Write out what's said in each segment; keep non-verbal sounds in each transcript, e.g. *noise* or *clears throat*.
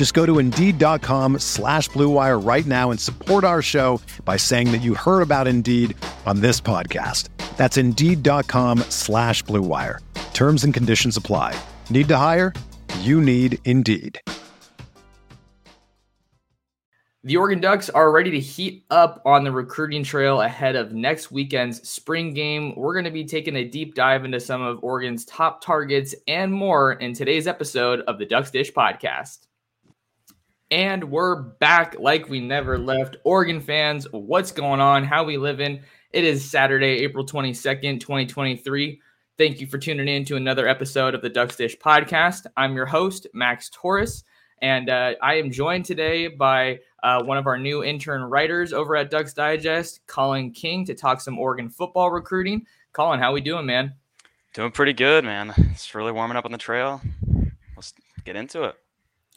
Just go to Indeed.com slash BlueWire right now and support our show by saying that you heard about Indeed on this podcast. That's Indeed.com slash BlueWire. Terms and conditions apply. Need to hire? You need Indeed. The Oregon Ducks are ready to heat up on the recruiting trail ahead of next weekend's spring game. We're going to be taking a deep dive into some of Oregon's top targets and more in today's episode of the Ducks Dish podcast. And we're back like we never left. Oregon fans, what's going on? How we living? It is Saturday, April 22nd, 2023. Thank you for tuning in to another episode of the Ducks Dish podcast. I'm your host, Max Torres, and uh, I am joined today by uh, one of our new intern writers over at Ducks Digest, Collin King, to talk some Oregon football recruiting. Collin, how we doing, man? Doing pretty good, man. It's really warming up on the trail. Let's get into it.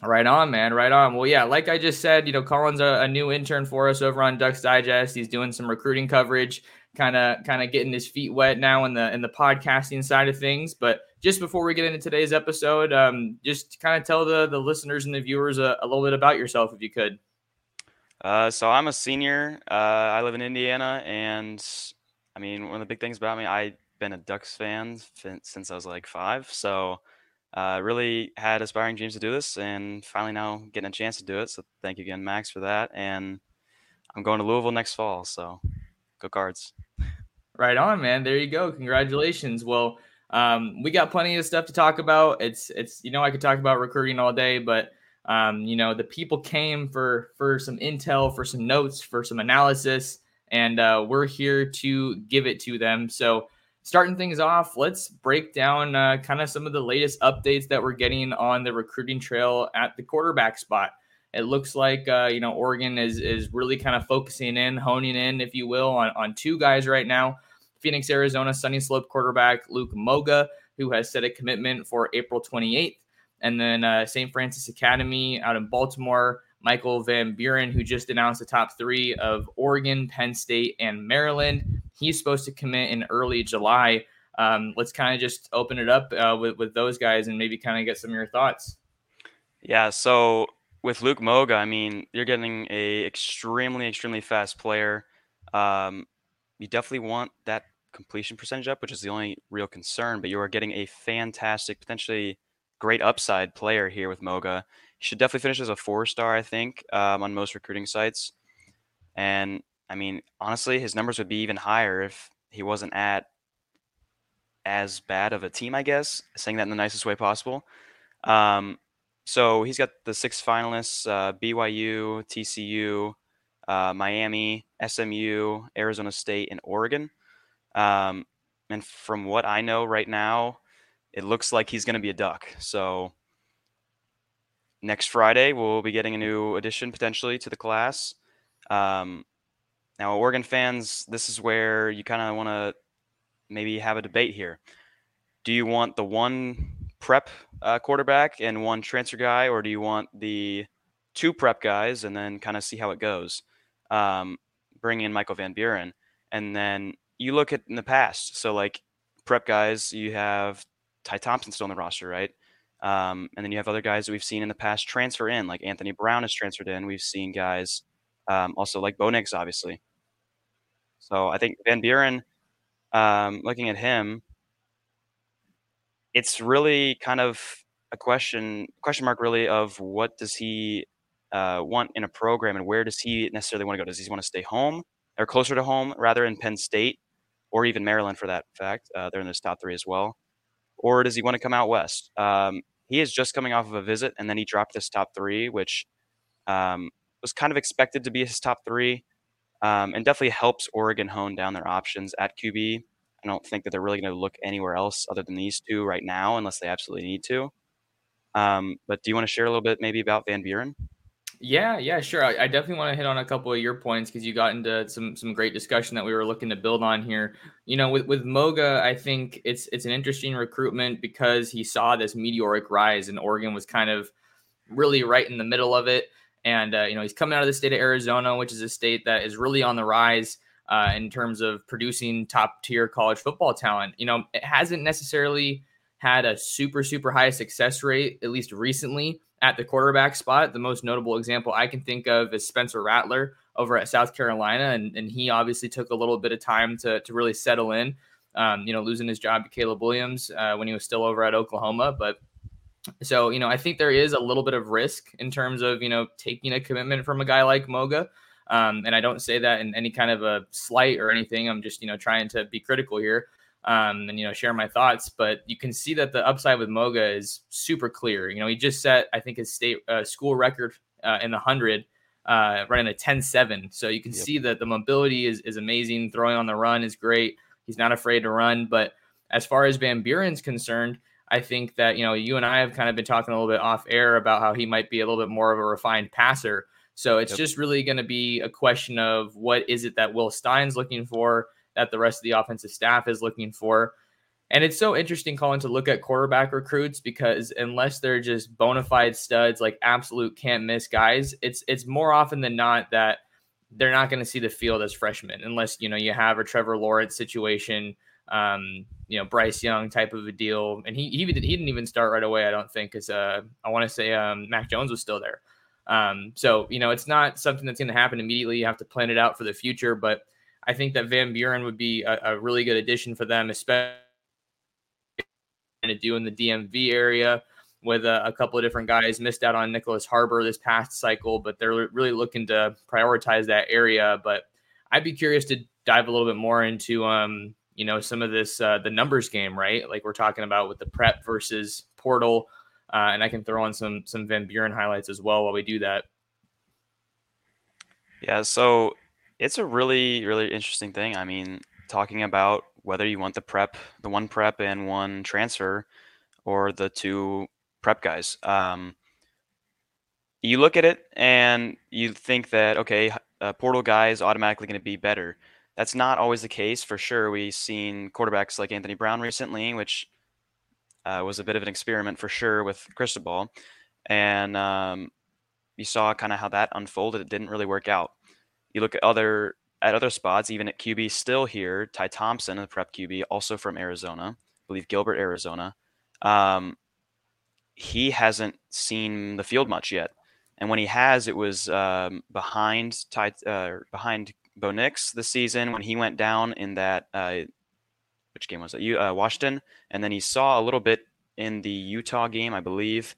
Right on, man. Right on. Well, yeah, like I just said, you know, Collin's a, a new intern for us over on Ducks Digest. He's doing some recruiting coverage, kind of, kind of getting his feet wet now in the in the podcasting side of things. But just before we get into today's episode, um, just kind of tell the the listeners and the viewers a, a little bit about yourself, if you could. Uh, so I'm a senior. Uh, I live in Indiana, and I mean, one of the big things about me, I've been a Ducks fan since I was like five. So uh, really had aspiring dreams to do this, and finally now getting a chance to do it. So thank you again, Max, for that. And I'm going to Louisville next fall. So go Cards. Right on, man. There you go. Congratulations. Well, um, we got plenty of stuff to talk about. It's it's you know I could talk about recruiting all day, but um, you know, the people came for for some intel, for some notes, for some analysis, and uh, we're here to give it to them. So, starting things off, let's break down uh, kind of some of the latest updates that we're getting on the recruiting trail at the quarterback spot. It looks like uh, you know Oregon is is really kind of focusing in, honing in, if you will, on on two guys right now. Phoenix, Arizona, Sunnyslope quarterback Luke Moga, who has set a commitment for April 28th. And then uh, St. Frances Academy out in Baltimore, Michael Van Buren, who just announced the top three of Oregon, Penn State, and Maryland. He's supposed to commit in early July. Um, let's kind of just open it up uh, with, with those guys and maybe kind of get some of your thoughts. Yeah. So with Luke Moga, I mean, you're getting a extremely, extremely fast player. Um, you definitely want that completion percentage up, which is the only real concern. But you are getting a fantastic, potentially great upside player here with Moga. Should definitely finish as a four star, I think, um, on most recruiting sites. And I mean, honestly, his numbers would be even higher if he wasn't at as bad of a team, I guess, saying that in the nicest way possible. Um, so he's got the six finalists uh, BYU, TCU, uh, Miami, SMU, Arizona State, and Oregon. Um, and from what I know right now, it looks like he's going to be a duck. So next Friday, we'll be getting a new addition potentially to the class. Um, now, Oregon fans, this is where you kind of want to maybe have a debate here. Do you want the one prep uh, quarterback and one transfer guy, or do you want the two prep guys and then kind of see how it goes? Um, bring in Michael Van Buren, and then you look at in the past. So, like prep guys, you have Ty Thompson still on the roster, right? Um, and then you have other guys that we've seen in the past transfer in, like Anthony Brown has transferred in. We've seen guys um, also like Bo obviously. So I think Van Buren, um, looking at him, it's really kind of a question question mark really of what does he uh, want in a program and where does he necessarily want to go? Does he want to stay home or closer to home rather in Penn State? or even Maryland for that fact. Uh, they're in this top three as well. Or does he want to come out west? Um, he is just coming off of a visit, and then he dropped this top three, which um, was kind of expected to be his top three, um, and definitely helps Oregon hone down their options at QB. I don't think that they're really going to look anywhere else other than these two right now, unless they absolutely need to. Um, but do you want to share a little bit maybe about Van Buren? Yeah, yeah, sure. I, I definitely want to hit on a couple of your points because you got into some some great discussion that we were looking to build on here. You know, with with Moga, I think it's it's an interesting recruitment because he saw this meteoric rise, and Oregon was kind of really right in the middle of it. And uh, you know, he's coming out of the state of Arizona, which is a state that is really on the rise uh, in terms of producing top tier college football talent. You know, it hasn't necessarily had a super super high success rate, at least recently at the quarterback spot. The most notable example I can think of is Spencer Rattler over at South Carolina, and, and he obviously took a little bit of time to, to really settle in. Um, you know, losing his job to Caleb Williams uh, when he was still over at Oklahoma, but so you know, I think there is a little bit of risk in terms of you know taking a commitment from a guy like Moga. Um, and I don't say that in any kind of a slight or anything. I'm just you know trying to be critical here um, and you know share my thoughts. But you can see that the upside with Moga is super clear. You know, he just set I think his state uh, school record uh, in the hundred, uh, running a 10-7. So you can yep. see that the mobility is is amazing. Throwing on the run is great. He's not afraid to run. But as far as Van Buren's concerned, I think that you know you and I have kind of been talking a little bit off air about how he might be a little bit more of a refined passer. So it's yep. just really going to be a question of what is it that Will Stein's looking for that the rest of the offensive staff is looking for. And it's so interesting, Collin, to look at quarterback recruits because unless they're just bona fide studs, like absolute can't miss guys, it's it's more often than not that they're not going to see the field as freshmen unless you know you have a Trevor Lawrence situation, um, you know Bryce Young type of a deal, and he he, did, he didn't even start right away. I don't think because uh, I want to say um, Mac Jones was still there. Um, so you know it's not something that's going to happen immediately. You have to plan it out for the future, but I think that Van Buren would be a, a really good addition for them, especially to do in the DMV area with a, a, couple of different guys. Missed out on Nicholas Harbor this past cycle, but they're really looking to prioritize that area. But I'd be curious to dive a little bit more into, um, you know, some of this uh, the numbers game, right? Like we're talking about with the prep versus portal, uh, and I can throw on some some Van Buren highlights as well while we do that. Yeah, so it's a really, really interesting thing. I mean, talking about whether you want the prep, the one prep and one transfer, or the two prep guys. Um, you look at it and you think that okay, a portal guy is automatically going to be better. That's not always the case for sure. We've seen quarterbacks like Anthony Brown recently, which uh, was a bit of an experiment for sure with Cristobal, and um, you saw kind of how that unfolded. It didn't really work out. You look at other at other spots, even at QB, still here. Ty Thompson, the prep QB, also from Arizona, I believe Gilbert, Arizona. Um, he hasn't seen the field much yet, and when he has, it was um, behind Ty, uh, behind Bo Nix this season when he went down in that uh, which game was it? You uh, Washington, and then he saw a little bit in the Utah game, I believe,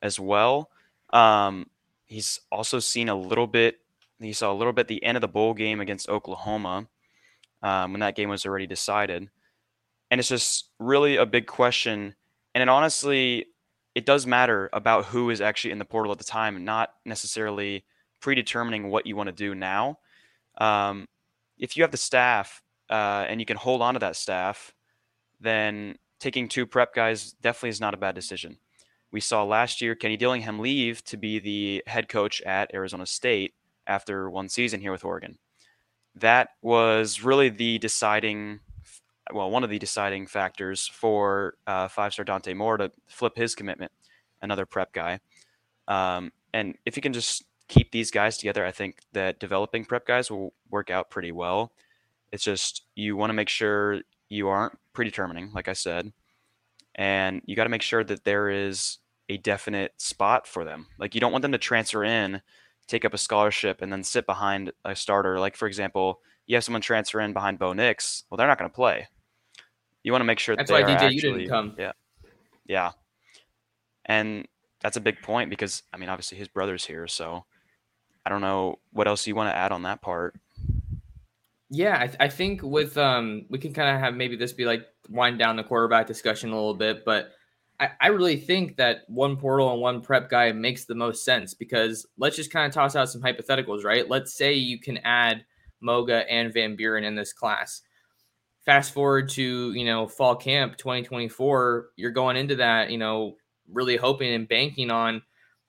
as well. Um, he's also seen a little bit he saw a little bit the end of the bowl game against Oklahoma um, when that game was already decided. And it's just really a big question. And it honestly, it does matter about who is actually in the portal at the time, not necessarily predetermining what you want to do now. Um, if you have the staff uh, and you can hold on to that staff, then taking two prep guys definitely is not a bad decision. We saw last year Kenny Dillingham leave to be the head coach at Arizona State after one season here with Oregon. That was really the deciding, well, one of the deciding factors for uh, five star Dante Moore to flip his commitment, another prep guy. Um, and if you can just keep these guys together, I think that developing prep guys will work out pretty well. It's just you want to make sure you aren't predetermining, like I said, and you got to make sure that there is a definite spot for them. Like you don't want them to transfer in take up a scholarship and then sit behind a starter. Like for example, you have someone transfer in behind Bo Nix. Well, they're not going to play. You want to make sure that's that why DJ actually, you didn't come. Yeah, yeah, and that's a big point because I mean, obviously his brother's here, so I don't know what else you want to add on that part. Yeah, I, th- I think with um we can kind of have maybe this be like wind down the quarterback discussion a little bit, but I, I really think that one portal and one prep guy makes the most sense because let's just kind of toss out some hypotheticals, right? Let's say you can add Moga and Van Buren in this class. Fast forward to you know fall camp 2024, you're going into that you know really hoping and banking on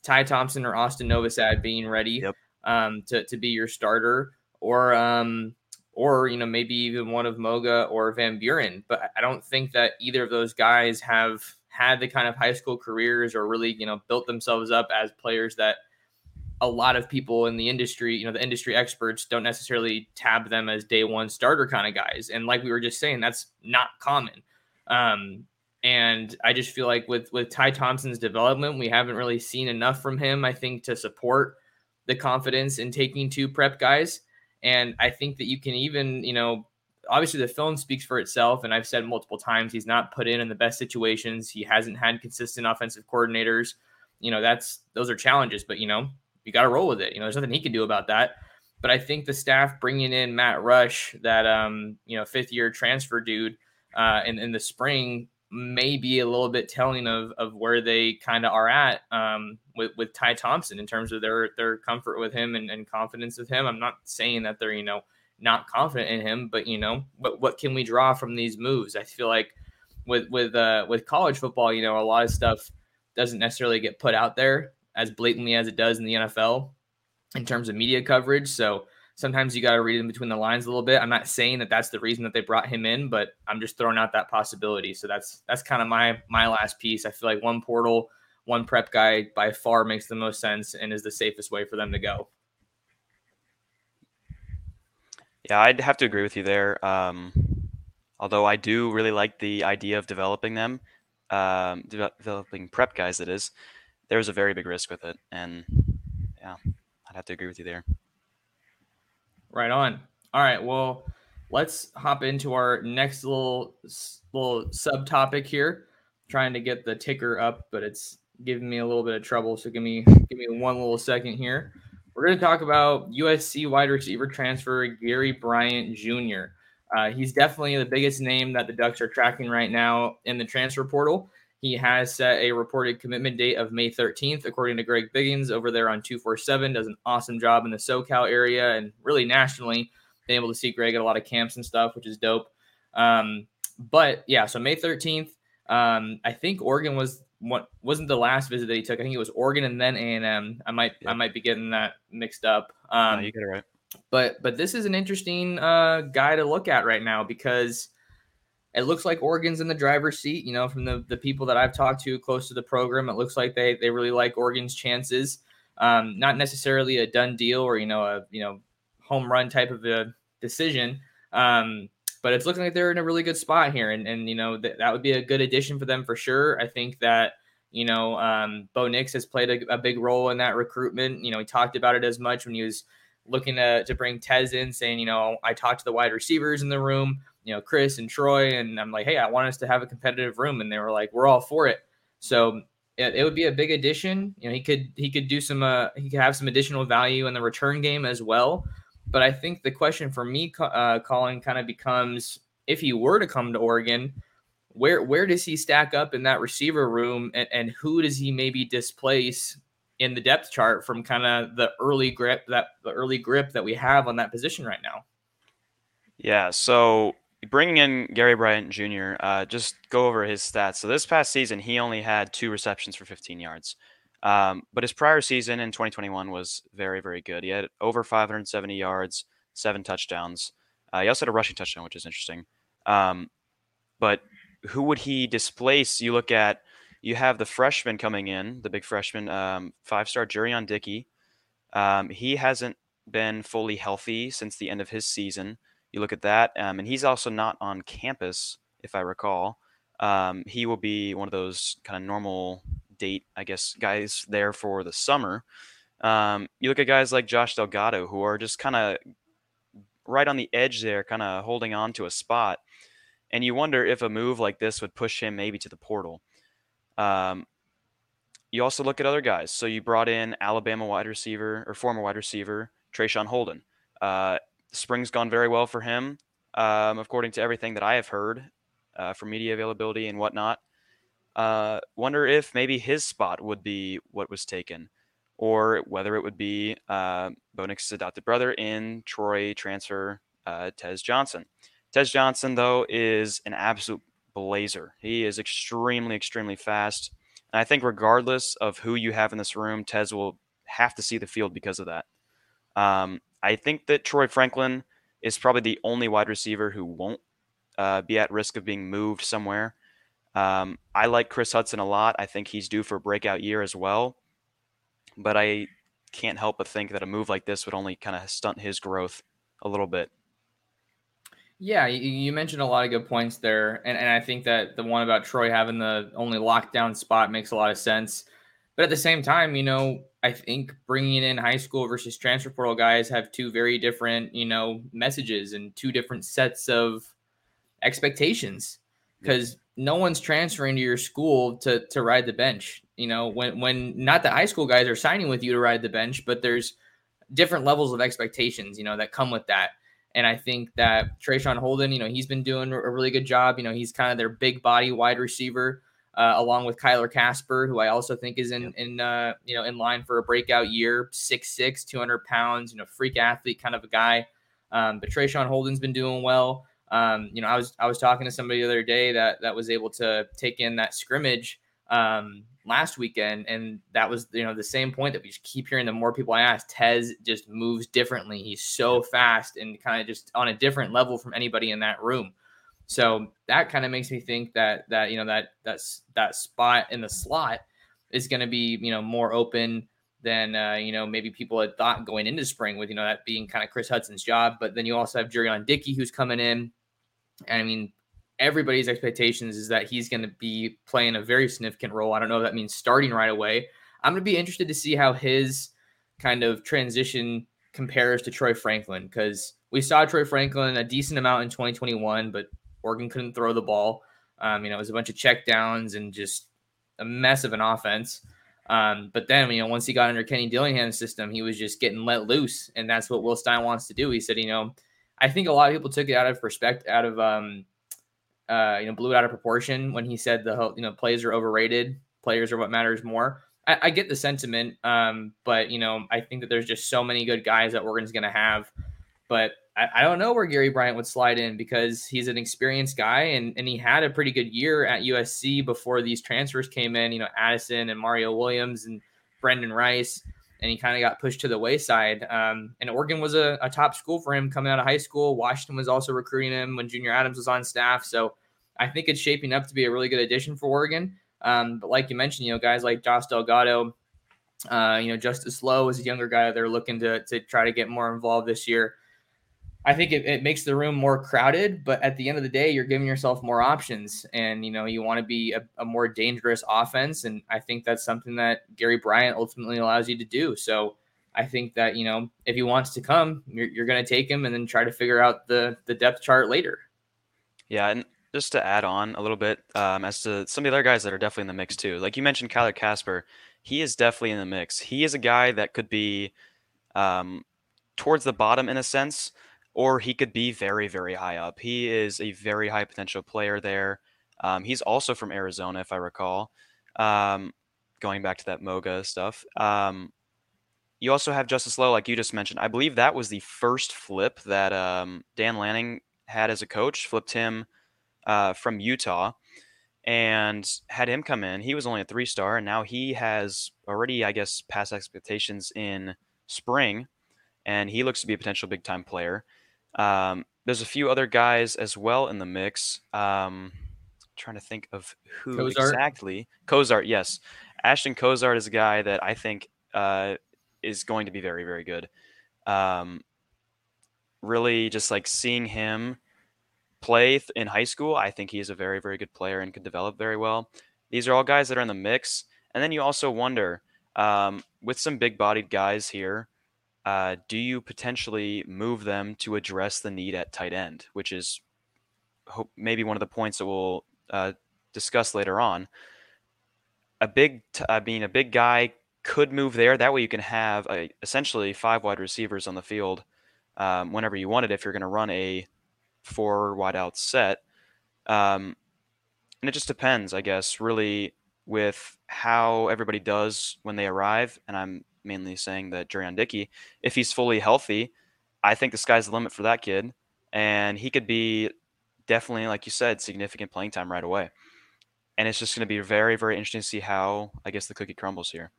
Ty Thompson or Austin Novosad being ready Yep. um, to to be your starter, or um, or you know maybe even one of Moga or Van Buren. But I don't think that either of those guys have had the kind of high school careers or really you know built themselves up as players that a lot of people in the industry, you know, the industry experts don't necessarily tab them as day one starter kind of guys. And like we were just saying, that's not common. Um, and I just feel like with with Ty Thompson's development, we haven't really seen enough from him. I think to support the confidence in taking two prep guys. And I think that you can even, you know, obviously the film speaks for itself. And I've said multiple times he's not put in in the best situations. He hasn't had consistent offensive coordinators. You know, that's those are challenges. But you know, you got to roll with it. You know, there's nothing he can do about that. But I think the staff bringing in Matt Rush, that um, you know, fifth year transfer dude, uh, in in the spring may be a little bit telling of of where they kind of are at um, with with Ty Thompson in terms of their their comfort with him and, and confidence with him. I'm not saying that they're you know not confident in him, but you know, what what can we draw from these moves? I feel like with with uh, with college football, you know, a lot of stuff doesn't necessarily get put out there as blatantly as it does in the NFL in terms of media coverage. So sometimes you got to read in between the lines a little bit. I'm not saying that that's the reason that they brought him in, but I'm just throwing out that possibility. So that's that's kind of my my last piece. I feel like one portal, one prep guy by far makes the most sense and is the safest way for them to go. Yeah, I'd have to agree with you there. Um, although I do really like the idea of developing them, um, de- developing prep guys. That is, there's a very big risk with it, and yeah, I'd have to agree with you there. Right on. All right. Well, let's hop into our next little little subtopic here. trying to get the ticker up, but it's giving me a little bit of trouble. So give me give me one little second here. We're going to talk about USC wide receiver transfer Gary Bryant Jr. Uh, he's definitely the biggest name that the Ducks are tracking right now in the transfer portal. He has set a reported commitment date of May 13th, according to Greg Biggins over there on 247. Does an awesome job in the SoCal area and really nationally. Been able to see Greg at a lot of camps and stuff, which is dope. Um, but yeah, so May 13th. Um, I think Oregon was what wasn't the last visit that he took. I think it was Oregon and then A and M. I might I might be getting that mixed up. Um, no, you get it right. But but this is an interesting uh, guy to look at right now because it looks like Oregon's in the driver's seat. You know, from the the people that I've talked to close to the program, it looks like they they really like Oregon's chances. Um, not necessarily a done deal or you know a you know home run type of a decision. Um, but it's looking like they're in a really good spot here, and and you know that that would be a good addition for them for sure. I think that you know um, Bo Nix has played a, a big role in that recruitment. You know, he talked about it as much when he was looking to to bring Tez in, saying you know I talked to the wide receivers in the room you know, Kris and Troy, and I'm like, hey, I want us to have a competitive room, and they were like, we're all for it. So it, it would be a big addition. You know, he could he could do some uh, he could have some additional value in the return game as well. But I think the question for me, uh, Collin, kind of becomes if he were to come to Oregon, where where does he stack up in that receiver room, and, and who does he maybe displace in the depth chart from kind of the early grip that the early grip that we have on that position right now? Yeah, so bringing in Gary Bryant Jr., uh, just go over his stats. So this past season, he only had two receptions for 15 yards. Um, but his prior season in 2021 was very, very good. He had over 570 yards, seven touchdowns. Uh, he also had a rushing touchdown, which is interesting. Um, but who would he displace? You look at, you have the freshman coming in, the big freshman, um, five star Jurrion Dickey. Um, he hasn't been fully healthy since the end of his season. You look at that, um, and he's also not on campus, if I recall. Um, he will be one of those kind of normal date, I guess, guys there for the summer. Um, you look at guys like Josh Delgado, who are just kind of right on the edge there, kind of holding on to a spot. And you wonder if a move like this would push him maybe to the portal. Um, you also look at other guys. So you brought in Alabama wide receiver or former wide receiver Traeshon Holden. Uh, spring's gone very well for him, um, according to everything that I have heard uh, from media availability and whatnot. Uh, wonder if maybe his spot would be what was taken, or whether it would be uh, Bo Nix's adopted brother in Troy transfer uh, Tez Johnson. Tez Johnson, though, is an absolute blazer. He is extremely, extremely fast. And I think, regardless of who you have in this room, Tez will have to see the field because of that. Um, I think that Troy Franklin is probably the only wide receiver who won't uh, be at risk of being moved somewhere. Um, I like Kris Hutson a lot. I think he's due for a breakout year as well. But I can't help but think that a move like this would only kind of stunt his growth a little bit. Yeah, you mentioned a lot of good points there. And, and I think that the one about Troy having the only lockdown spot makes a lot of sense. But at the same time, you know, I think bringing in high school versus transfer portal guys have two very different, you know, messages and two different sets of expectations because no one's transferring to your school to to ride the bench. You know, when when not the high school guys are signing with you to ride the bench, but there's different levels of expectations, you know, that come with that. And I think that Traeshon Holden, you know, he's been doing a really good job. You know, he's kind of their big body wide receiver, uh, along with Kyler Kasper, who I also think is in in uh, you know in line for a breakout year. 6'6", 200 pounds, you know, freak athlete kind of a guy. Um, but Traeshon Holden's been doing well. Um, you know, I was I was talking to somebody the other day that that was able to take in that scrimmage um, last weekend, and that was you know the same point that we just keep hearing. The more people I ask, Tez just moves differently. He's so fast and kind of just on a different level from anybody in that room. So that kind of makes me think that that you know that that's that spot in the slot is going to be you know more open than uh, you know maybe people had thought going into spring with you know that being kind of Kris Hutson's job. But then you also have Jurrion Dickey who's coming in. And I mean, everybody's expectations is that he's going to be playing a very significant role. I don't know if that means starting right away. I'm going to be interested to see how his kind of transition compares to Troy Franklin because we saw Troy Franklin a decent amount in 2021, but Oregon couldn't throw the ball. Um, you know, it was a bunch of check downs and just a mess of an offense. Um, but then, you know, once he got under Kenny Dillingham's system, he was just getting let loose, and that's what Will Stein wants to do. He said, you know, I think a lot of people took it out of perspective, out of um, uh, you know, blew it out of proportion when he said the you know plays are overrated, players are what matters more. I, I get the sentiment, um, but you know, I think that there's just so many good guys that Oregon's going to have, but I, I, don't know where Gary Bryant would slide in because he's an experienced guy and and he had a pretty good year at USC before these transfers came in. You know, Addison and Mario Williams and Brenden Rice and he kind of got pushed to the wayside. Um, and Oregon was a, a, top school for him coming out of high school. Washington was also recruiting him when Junior Adams was on staff. So I think it's shaping up to be a really good addition for Oregon. Um, but like you mentioned, you know, guys like Josh Delgado, uh, you know, Justice Lowe is a younger guy they're looking to to try to get more involved this year. I think it, it, makes the room more crowded, but at the end of the day, you're giving yourself more options, and you know you want to be a, a, more dangerous offense, and I think that's something that Gary Bryant ultimately allows you to do. So I think that you know if he wants to come, you're, you're going to take him, and then try to figure out the the depth chart later. Yeah, and just to add on a little bit um, as to some of the other guys that are definitely in the mix too, like you mentioned, Kyler Kasper, he is definitely in the mix. He is a guy that could be um, towards the bottom in a sense or he could be very, very high up. He is a very high potential player there. Um, he's also from Arizona, if I recall. Um, going back to that Moga stuff. Um, you also have Justice Lowe, like you just mentioned. I believe that was the first flip that um, Dan Lanning had as a coach, flipped him uh, from Utah and had him come in. He was only a three star, and now he has already, I guess, passed expectations in spring, and he looks to be a potential big time player. Um, there's a few other guys as well in the mix. Um, trying to think of who Cozart. exactly. Cozart, yes. Ashton Cozart is a guy that I think uh, is going to be very, very good. Um, really, just like seeing him play in high school, I think he's a very, very good player and could develop very well. These are all guys that are in the mix. And then you also wonder um, with some big bodied guys here, uh, do you potentially move them to address the need at tight end, which is hope, maybe one of the points that we'll uh, discuss later on. A big, t- I mean, a big guy could move there. That way, you can have a, essentially five wide receivers on the field um, whenever you want it if you're going to run a four wide out set. Um, and it just depends, I guess, really with how everybody does when they arrive. And I'm mainly saying that Jurrion Dickey, if he's fully healthy, I think the sky's the limit for that kid. And he could be definitely, like you said, significant playing time right away. And it's just going to be very, very interesting to see how, I guess, the cookie crumbles here.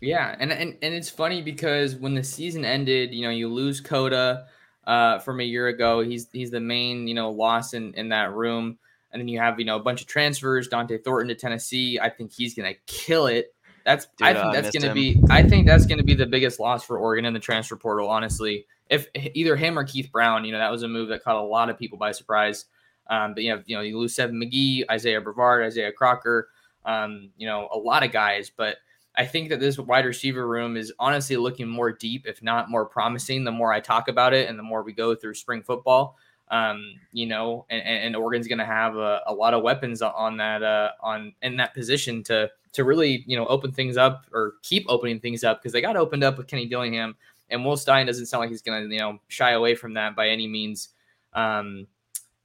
Yeah, and, and and it's funny because when the season ended, you know, you lose Cota uh, from a year ago. He's he's the main, you know, loss in in that room. And then you have, you know, a bunch of transfers. Dont'e Thornton to Tennessee. I think he's gonna kill it. That's Dude, I think that's gonna him. be I think that's gonna be the biggest loss for Oregon in the transfer portal, honestly. If either him or Keith Brown, you know, that was a move that caught a lot of people by surprise. Um, but you know, you know, you lose Seven McGee, Isaiah Brevard, Isaiah Crocker, um, you know, a lot of guys, but I think that this wide receiver room is honestly looking more deep, if not more promising, the more I talk about it and the more we go through spring football. Um, you know, and, and Oregon's going to have a, a, lot of weapons on that uh, on in that position to to really you know open things up or keep opening things up because they got opened up with Kenny Dillingham and Will Stein doesn't sound like he's going to you know shy away from that by any means. Um,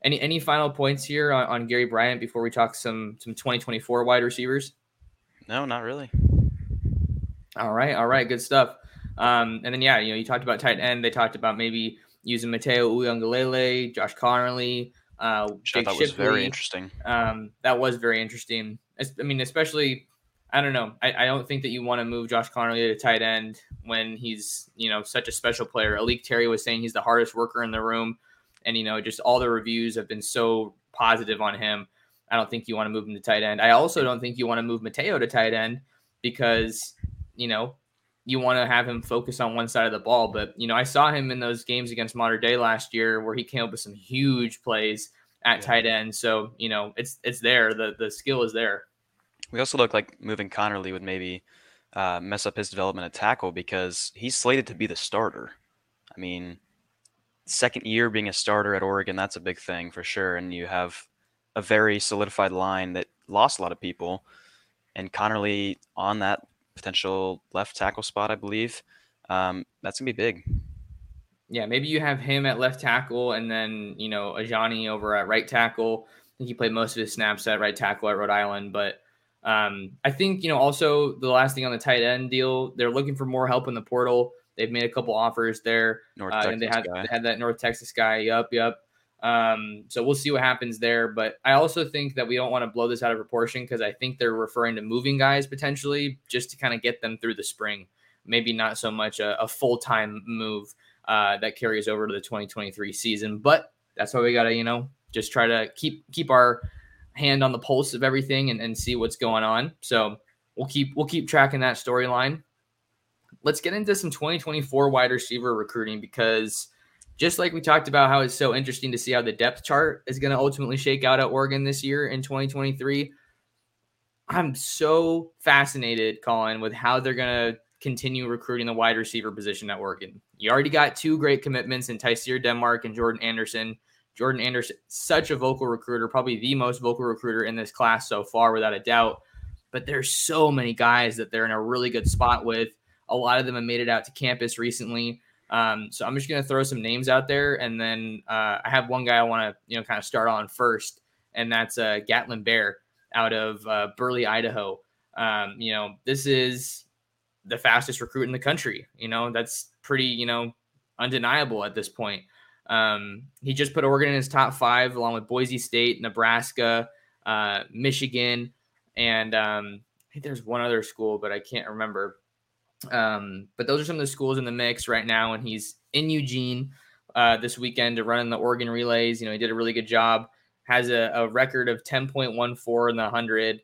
any any final points here on, on Gary Bryant before we talk some some 2024 wide receivers? No, not really. All right, all right, good stuff. Um, and then yeah, you know, you talked about tight end. They talked about maybe using Mateo Uiagalelei, Josh Conerly, uh, thought Shipley. was very interesting. Um, that was very interesting. I mean, especially, I don't know. I, I don't think that you want to move Josh Conerly to tight end when he's you know such a special player. A'lique Terry was saying he's the hardest worker in the room, and you know, just all the reviews have been so positive on him. I don't think you want to move him to tight end. I also don't think you want to move Mateo to tight end because you know, you want to have him focus on one side of the ball. But, you know, I saw him in those games against Mater Dei last year where he came up with some huge plays at yeah. tight end. So, you know, it's it's there. The the skill is there. We also look like moving Conerly would maybe uh, mess up his development at tackle because he's slated to be the starter. I mean, second year being a starter at Oregon, that's a big thing for sure. And you have a very solidified line that lost a lot of people. And Conerly on that potential left tackle spot, I believe. Um, that's gonna be big. Yeah, maybe you have him at left tackle, and then you know Ajani over at right tackle. I think he played most of his snaps at right tackle at Rhode Island, but um, I think you know also the last thing on the tight end deal, they're looking for more help in the portal. They've made a couple offers there, North uh, and they had they had that North Texas guy. Yup, yup. Um, so we'll see what happens there. But I also think that we don't want to blow this out of proportion because I think they're referring to moving guys potentially just to kind of get them through the spring. Maybe not so much a, a full time move uh, that carries over to the 2023 season. But that's why we got to, you know, just try to keep keep our hand on the pulse of everything and, and see what's going on. So we'll keep we'll keep tracking that storyline. Let's get into some 2024 wide receiver recruiting because just like we talked about how it's so interesting to see how the depth chart is going to ultimately shake out at Oregon this year in 2023. I'm so fascinated, Collin, with how they're going to continue recruiting the wide receiver position at Oregon. You already got two great commitments in Tyseer Denmark and Jordan Anderson. Jordan Anderson, such a vocal recruiter, probably the most vocal recruiter in this class so far, without a doubt. But there's so many guys that they're in a really good spot with. A lot of them have made it out to campus recently. Um, so I'm just going to throw some names out there, and then uh, I have one guy I want to you know kind of start on first, and that's uh, Gatlin Bair out of uh, Burley, Idaho. Um, you know, this is the fastest recruit in the country. You know, that's pretty you know undeniable at this point. Um, he just put Oregon in his top five, along with Boise State, Nebraska, uh, Michigan, and um, I think there's one other school, but I can't remember. Um, but those are some of the schools in the mix right now, and he's in Eugene uh, this weekend to run in the Oregon relays. You know, he did a really good job. Has a, a record of 10.14 in the 100.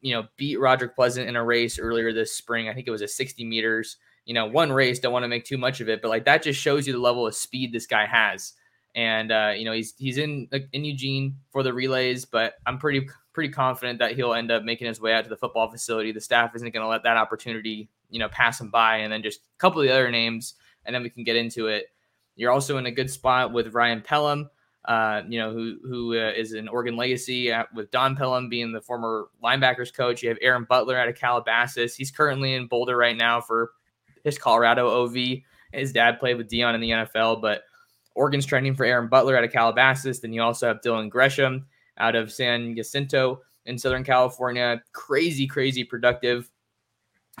You know, beat Roderick Pleasant in a race earlier this spring. I think it was a 60 meters. You know, one race. Don't want to make too much of it, but like that just shows you the level of speed this guy has. And uh, you know, he's he's in in Eugene for the relays, but I'm pretty pretty confident that he'll end up making his way out to the football facility. The staff isn't going to let that opportunity you know pass them by, and then just a couple of the other names, and then we can get into it. You're also in a good spot with Ryan Pellum, uh, you know, who who uh, is an Oregon legacy at, with Don Pellum being the former linebackers coach. You have Aaron Butler out of Calabasas. He's currently in Boulder right now for his Colorado OV. His dad played with Deion in the NFL, but Oregon's trending for Aaron Butler out of Calabasas. Then you also have Dylan Gresham out of San Jacinto in Southern California. Crazy, crazy productive.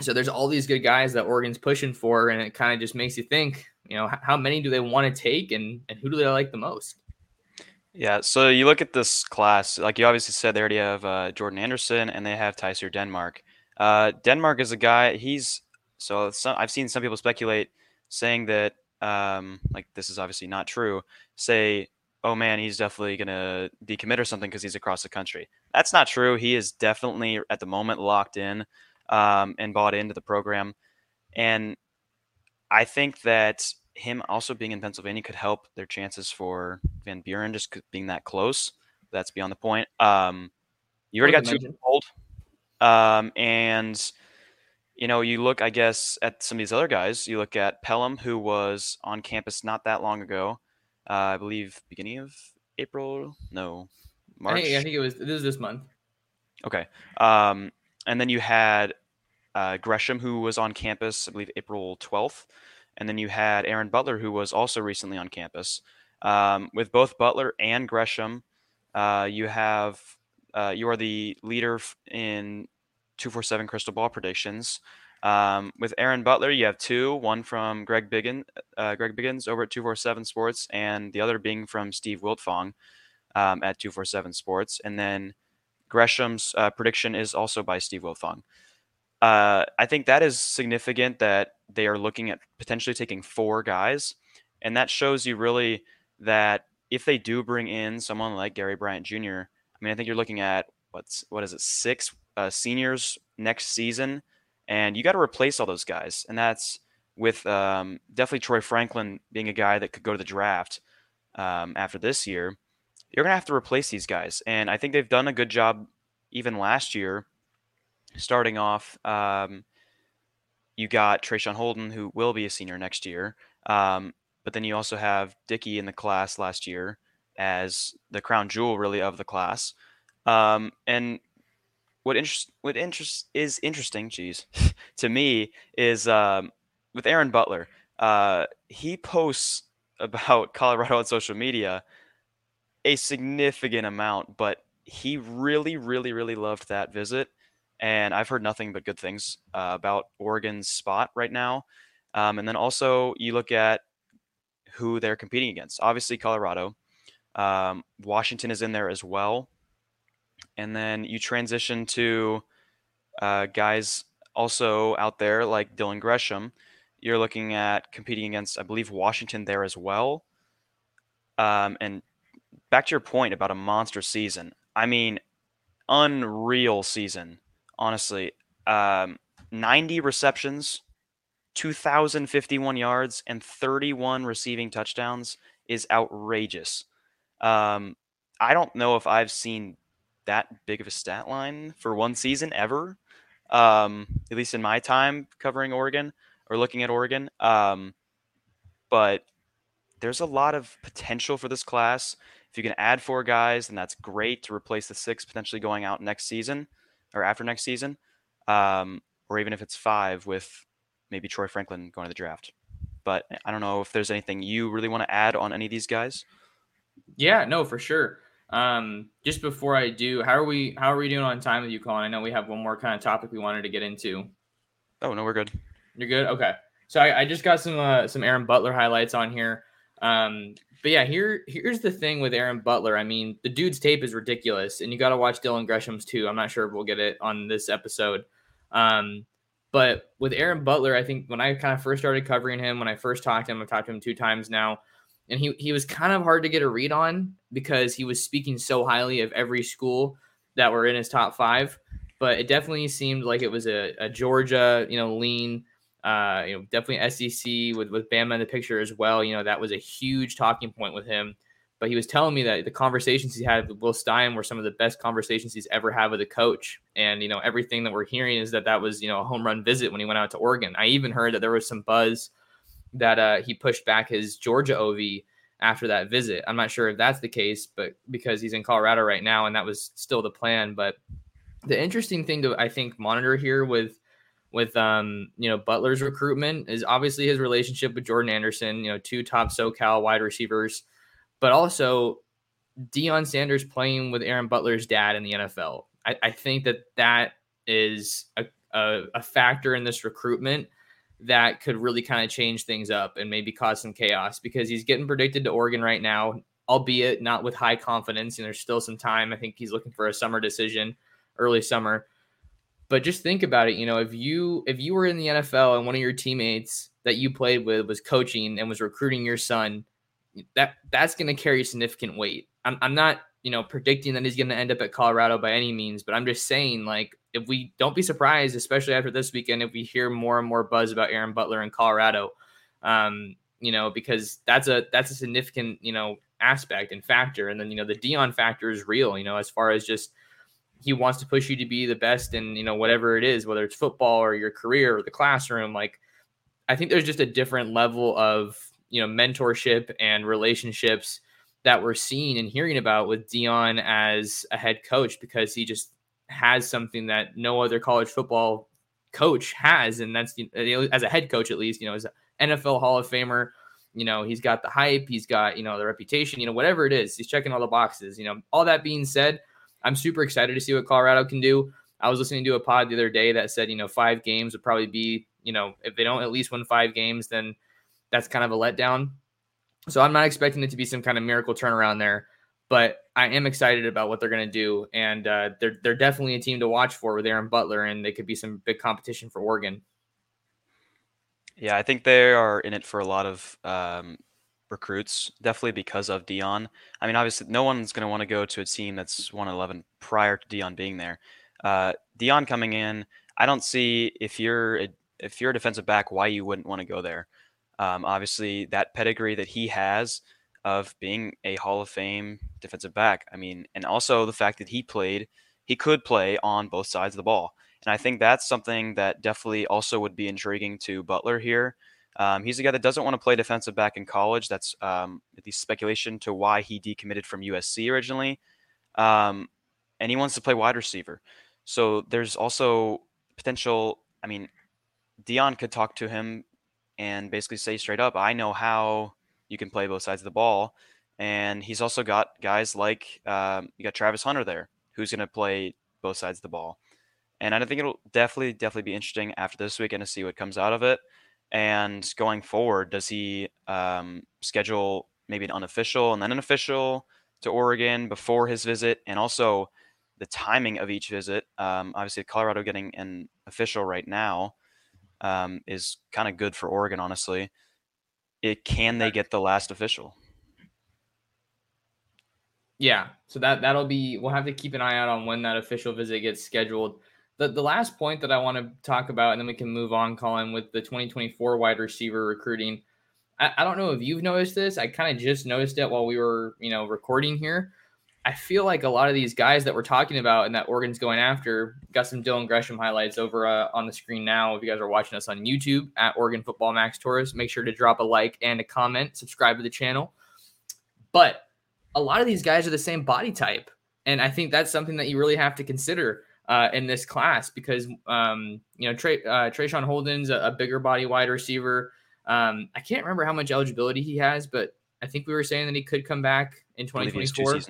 So there's all these good guys that Oregon's pushing for, and it kind of just makes you think, you know, how many do they want to take, and and who do they like the most? Yeah, so you look at this class, like you obviously said, they already have uh, Jordan Anderson and they have Tyseer Denmark. Uh, Denmark is a guy. He's so some, I've seen some people speculate saying that um, like this is obviously not true. Say, oh man, he's definitely gonna decommit or something because he's across the country. That's not true. He is definitely at the moment locked in um, and bought into the program, and I think that him also being in Pennsylvania could help their chances for Van Buren just being that close. That's beyond the point. Um, you already got two old, um, and you know you look, I guess, at some of these other guys. You look at Pellum, who was on campus not that long ago. Uh, I believe beginning of April. No, March. I think, I think it was. This is this month. Okay. Um, and then you had uh, Gresham, who was on campus, I believe April twelfth. And then you had Aaron Butler, who was also recently on campus. Um, with both Butler and Gresham, uh, you have uh, you are the leader in 247 crystal ball predictions. Um, with Aaron Butler, you have two, one from Greg Biggin, uh, Greg Biggins over at 247 Sports, and the other being from Steve Wiltfong um, at 247 Sports. And then Gresham's uh, prediction is also by Steve Wiltfong. Uh, I think that is significant that they are looking at potentially taking four guys. And that shows you really that if they do bring in someone like Gary Bryant Jr., I mean, I think you're looking at what's what is it, six uh, seniors next season, and you got to replace all those guys. And that's with um, definitely Troy Franklin being a guy that could go to the draft um, after this year. You're gonna have to replace these guys, and I think they've done a good job even last year starting off, um, you got Traeshon Holden, who will be a senior next year. Um, but then you also have Dickey in the class last year as the crown jewel, really, of the class. Um, and what interest what interest is interesting, geez, *laughs* to me is um, with Aaron Butler. Uh, he posts *laughs* about Colorado on social media a significant amount, but he really, really, really loved that visit and I've heard nothing but good things uh, about Oregon's spot right now. Um, and then also you look at who they're competing against. Obviously, Colorado. Um, Washington is in there as well. And then you transition to uh, guys also out there like Dylan Gresham. You're looking at competing against, I believe, Washington there as well. Um, and back to your point about a monster season. I mean, unreal season honestly. Um, 90 receptions, 2,051 yards, and 31 receiving touchdowns is outrageous. Um, I don't know if I've seen that big of a stat line for one season ever, um, at least in my time covering Oregon or looking at Oregon. Um, but there's a lot of potential for this class. If you can add four guys, then that's great to replace the six potentially going out next season or after next season, um, or even if it's five with maybe Troy Franklin going to the draft. But I don't know if there's anything you really want to add on any of these guys. Yeah, no, for sure. Um, just before I do, how are we? How are we doing on time with you, Collin? I know we have one more kind of topic we wanted to get into. Oh no, we're good. You're good. Okay. So I, I just got some uh, some Aaron Butler highlights on here. Um, but yeah, here here's the thing with Aaron Butler. I mean, the dude's tape is ridiculous, and you got to watch Dylan Gresham's too. I'm not sure if we'll get it on this episode. Um, but with Aaron Butler, I think when I kind of first started covering him, when I first talked to him, I've talked to him two times now, and he he was kind of hard to get a read on because he was speaking so highly of every school that were in his top five. But it definitely seemed like it was a, a Georgia, you know, lean uh, you know, definitely SEC with with Bama in the picture as well. You know, that was a huge talking point with him. But he was telling me that the conversations he had with Will Stein were some of the best conversations he's ever had with a coach. And you know, everything that we're hearing is that that was you know a home run visit when he went out to Oregon. I even heard that there was some buzz that uh, he pushed back his Georgia OV after that visit. I'm not sure if that's the case, but because he's in Colorado right now, and that was still the plan. But the interesting thing to I think monitor here with with um, you know, Butler's recruitment is obviously his relationship with Jordan Anderson, you know, two top SoCal wide receivers, but also Deion Sanders playing with Aaron Butler's dad in the NFL. I, I think that that is a, a, a factor in this recruitment that could really kind of change things up and maybe cause some chaos because he's getting predicted to Oregon right now, albeit not with high confidence. And there's still some time. I think he's looking for a summer decision, early summer. But just think about it. You know, if you if you were in the NFL and one of your teammates that you played with was coaching and was recruiting your son, that that's going to carry significant weight. I'm, I'm not you know predicting that he's going to end up at Colorado by any means, but I'm just saying like if we don't be surprised, especially after this weekend, if we hear more and more buzz about Aaron Butler in Colorado, um, you know, because that's a that's a significant you know aspect and factor, and then you know the Deion factor is real, you know, as far as just he wants to push you to be the best in you know whatever it is, whether it's football or your career or the classroom. Like, I think there's just a different level of you know mentorship and relationships that we're seeing and hearing about with Deion as a head coach because he just has something that no other college football coach has, and that's you know, as a head coach at least, you know, as an NFL Hall of Famer. You know, he's got the hype, he's got you know the reputation, you know, whatever it is, he's checking all the boxes. You know, all that being said, I'm super excited to see what Colorado can do. I was listening to a pod the other day that said, you know, five games would probably be, you know, if they don't at least win five games, then that's kind of a letdown. So I'm not expecting it to be some kind of miracle turnaround there but I am excited about what they're going to do, and uh, they're they're definitely a team to watch for with Aaron Butler, and they could be some big competition for Oregon. Yeah, I think they are in it for a lot of um, recruits, definitely because of Deion. I mean, obviously, no one's going to want to go to a team that's 111 prior to Deion being there. Uh, Deion coming in, I don't see if you're a, if you're a defensive back, why you wouldn't want to go there. Um, obviously, that pedigree that he has of being a Hall of Fame defensive back. I mean, and also the fact that he played, he could play on both sides of the ball. And I think that's something that definitely also would be intriguing to Butler here. Um, he's a guy that doesn't want to play defensive back in college. That's um, at least speculation to why he decommitted from USC originally. Um, and he wants to play wide receiver. So there's also potential. I mean, Deion could talk to him and basically say straight up, I know how you can play both sides of the ball. And he's also got guys like um, you got Travis Hunter there, who's going to play both sides of the ball. And I think it'll definitely, definitely be interesting after this weekend to see what comes out of it. And going forward, does he um, schedule maybe an unofficial and then an official to Oregon before his visit? And also the timing of each visit. Um, obviously, Colorado getting an official right now um, is kind of good for Oregon, honestly it can they get the last official? Yeah, so that that'll be we'll have to keep an eye out on when that official visit gets scheduled. The the last point that I want to talk about, and then we can move on, Collin, with the 2024 wide receiver recruiting. I, I don't know if you've noticed this. I kind of just noticed it while we were, you know, recording here. I feel like a lot of these guys that we're talking about and that Oregon's going after got some Dylan Gresham highlights over uh, on the screen now. If you guys are watching us on YouTube at Oregon Football Max Torres, make sure to drop a like and a comment, subscribe to the channel. But a lot of these guys are the same body type, and I think that's something that you really have to consider uh, in this class because um, you know Trey uh, Traeshon Holden's a, a, bigger body wide receiver. Um, I can't remember how much eligibility he has, but I think we were saying that he could come back in 2024.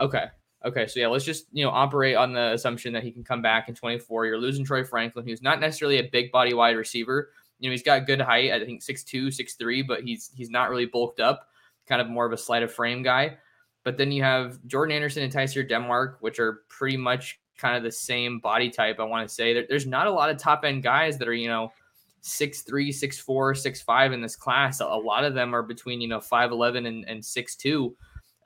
Okay. Okay. So yeah, let's just you know operate on the assumption that he can come back in 24. You're losing Troy Franklin, who's not necessarily a big body wide receiver. You know, he's got good height. I think 6'2, 6'3, but he's he's not really bulked up, kind of more of a sleight of frame guy. But then you have Jordan Anderson and Tyseer Denmark, which are pretty much kind of the same body type. I want to say there's not a lot of top end guys that are, you know, six three, six four, six five in this class. A lot of them are between you know five eleven and, and six two.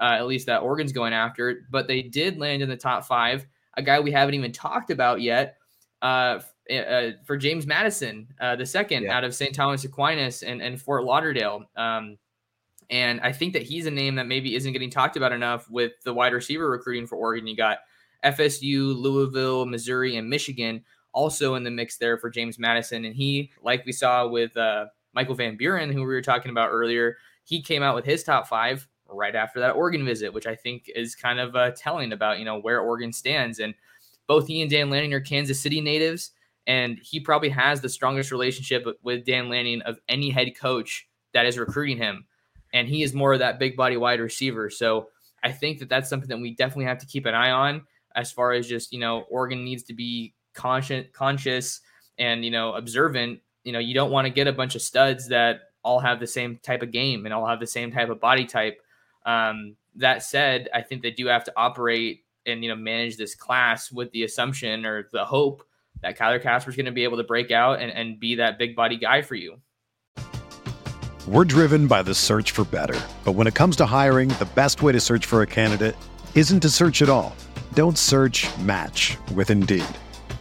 Uh, at least that Oregon's going after. But they did land in the top five. A guy we haven't even talked about yet. Uh, uh, for James Madison, uh, the second yeah. out of St. Thomas Aquinas and, and Fort Lauderdale. Um, and I think that he's a name that maybe isn't getting talked about enough with the wide receiver recruiting for Oregon. You got FSU, Louisville, Missouri, and Michigan also in the mix there for James Madison. And he, like we saw with uh, Michael Van Buren, who we were talking about earlier, he came out with his top five right after that Oregon visit, which I think is kind of uh, telling about you know where Oregon stands. And both he and Dan Lanning are Kansas City natives. And he probably has the strongest relationship with Dan Lanning of any head coach that is recruiting him. And he is more of that big body wide receiver. So I think that that's something that we definitely have to keep an eye on as far as just, you know, Oregon needs to be conscious, conscious and, you know, observant. You know, you don't want to get a bunch of studs that all have the same type of game and all have the same type of body type. Um, that said, I think they do have to operate and, you know, manage this class with the assumption or the hope that Kyler Kasper is going to be able to break out and, and be that big body guy for you. We're driven by the search for better. But when it comes to hiring, the best way to search for a candidate isn't to search at all. Don't search match with Indeed.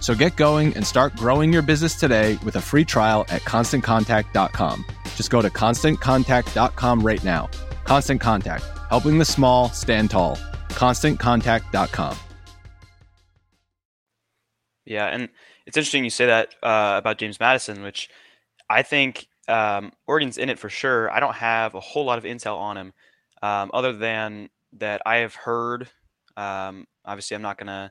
So get going and start growing your business today with a free trial at constantcontact.com. Just go to constantcontact.com right now. Constant Contact, helping the small stand tall. ConstantContact.com. Yeah, and it's interesting you say that uh, about James Madison, which I think um, Oregon's in it for sure. I don't have a whole lot of intel on him, um, other than that I have heard. Um, obviously, I'm not going to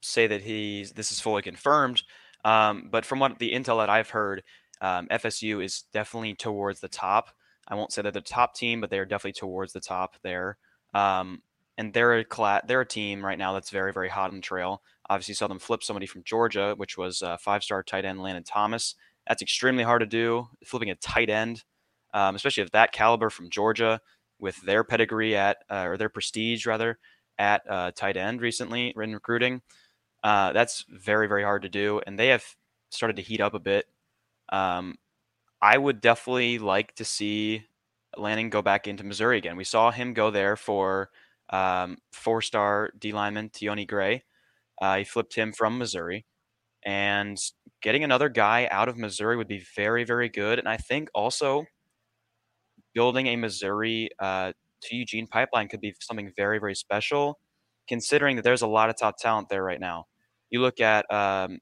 say that he's this is fully confirmed, um, but from what the intel that I've heard, um, FSU is definitely towards the top I won't say they're the top team, but they are definitely towards the top there. Um, and they're a cla- they're a team right now that's very very hot on the trail. Obviously, saw them flip somebody from Georgia, which was uh, five-star tight end Landon Thomas. That's extremely hard to do. Flipping a tight end, um, especially of that caliber from Georgia, with their pedigree at uh, or their prestige rather at uh, tight end recently in recruiting. Uh, that's very very hard to do, and they have started to heat up a bit. Um, I would definitely like to see Lanning go back into Missouri again. We saw him go there for um, four-star D lineman Tionne Gray. Uh, he flipped him from Missouri, and getting another guy out of Missouri would be very, very good. And I think also building a Missouri uh, to Eugene pipeline could be something very, very special, considering that there's a lot of top talent there right now. You look at um,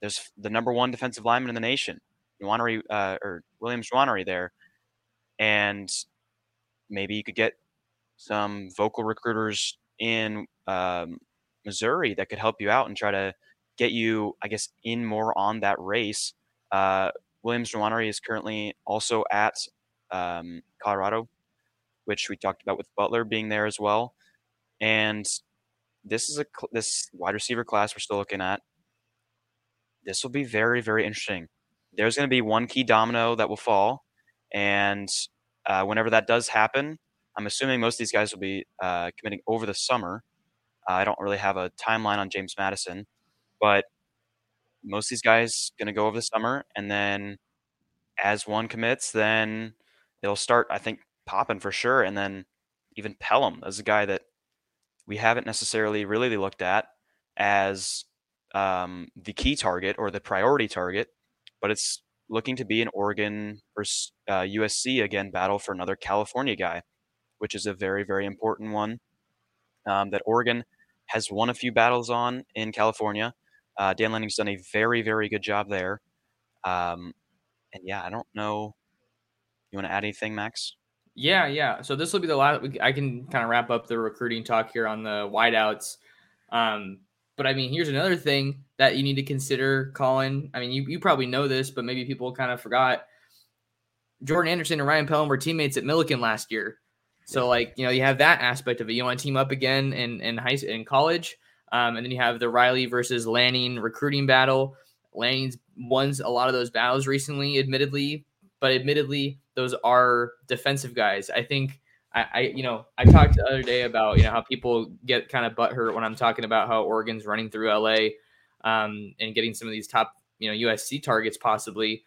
there's the number one defensive lineman in the nation Nwaneri uh, or Williams Nwaneri there, and maybe you could get some vocal recruiters in um, Missouri that could help you out and try to get you, I guess, in more on that race. Uh, Williams Nwaneri is currently also at um, Colorado, which we talked about with Butler being there as well. And this is a this wide receiver class we're still looking at. This will be very very interesting there's going to be one key domino that will fall, and uh, whenever that does happen, I'm assuming most of these guys will be uh, committing over the summer. Uh, I don't really have a timeline on James Madison, but most of these guys going to go over the summer, and then as one commits, then it'll start. I think popping for sure, and then even Pellum as a guy that we haven't necessarily really looked at as um, the key target or the priority target but it's looking to be an Oregon versus uh, USC again battle for another California guy, which is a very very important one um, that Oregon has won a few battles on in California. Uh, Dan Lanning's done a very very good job there. Um, and yeah, I don't know. You want to add anything, Max? Yeah, yeah. So this will be the last. I can kind of wrap up the recruiting talk here on the wideouts. Um, but I mean, here's another thing that you need to consider, Collin. I mean, you, you probably know this, but maybe people kind of forgot. Jordan Anderson and Ryan Pellum were teammates at Millikan last year. So like, you know, you have that aspect of it. You want to team up again in, in high in college. Um, and then you have the Riley versus Lanning recruiting battle. Lanning's won a lot of those battles recently, admittedly, but admittedly, those are defensive guys. I think I, you know, I talked the other day about you know how people get kind of butthurt when I'm talking about how Oregon's running through LA um, and getting some of these top you know USC targets possibly.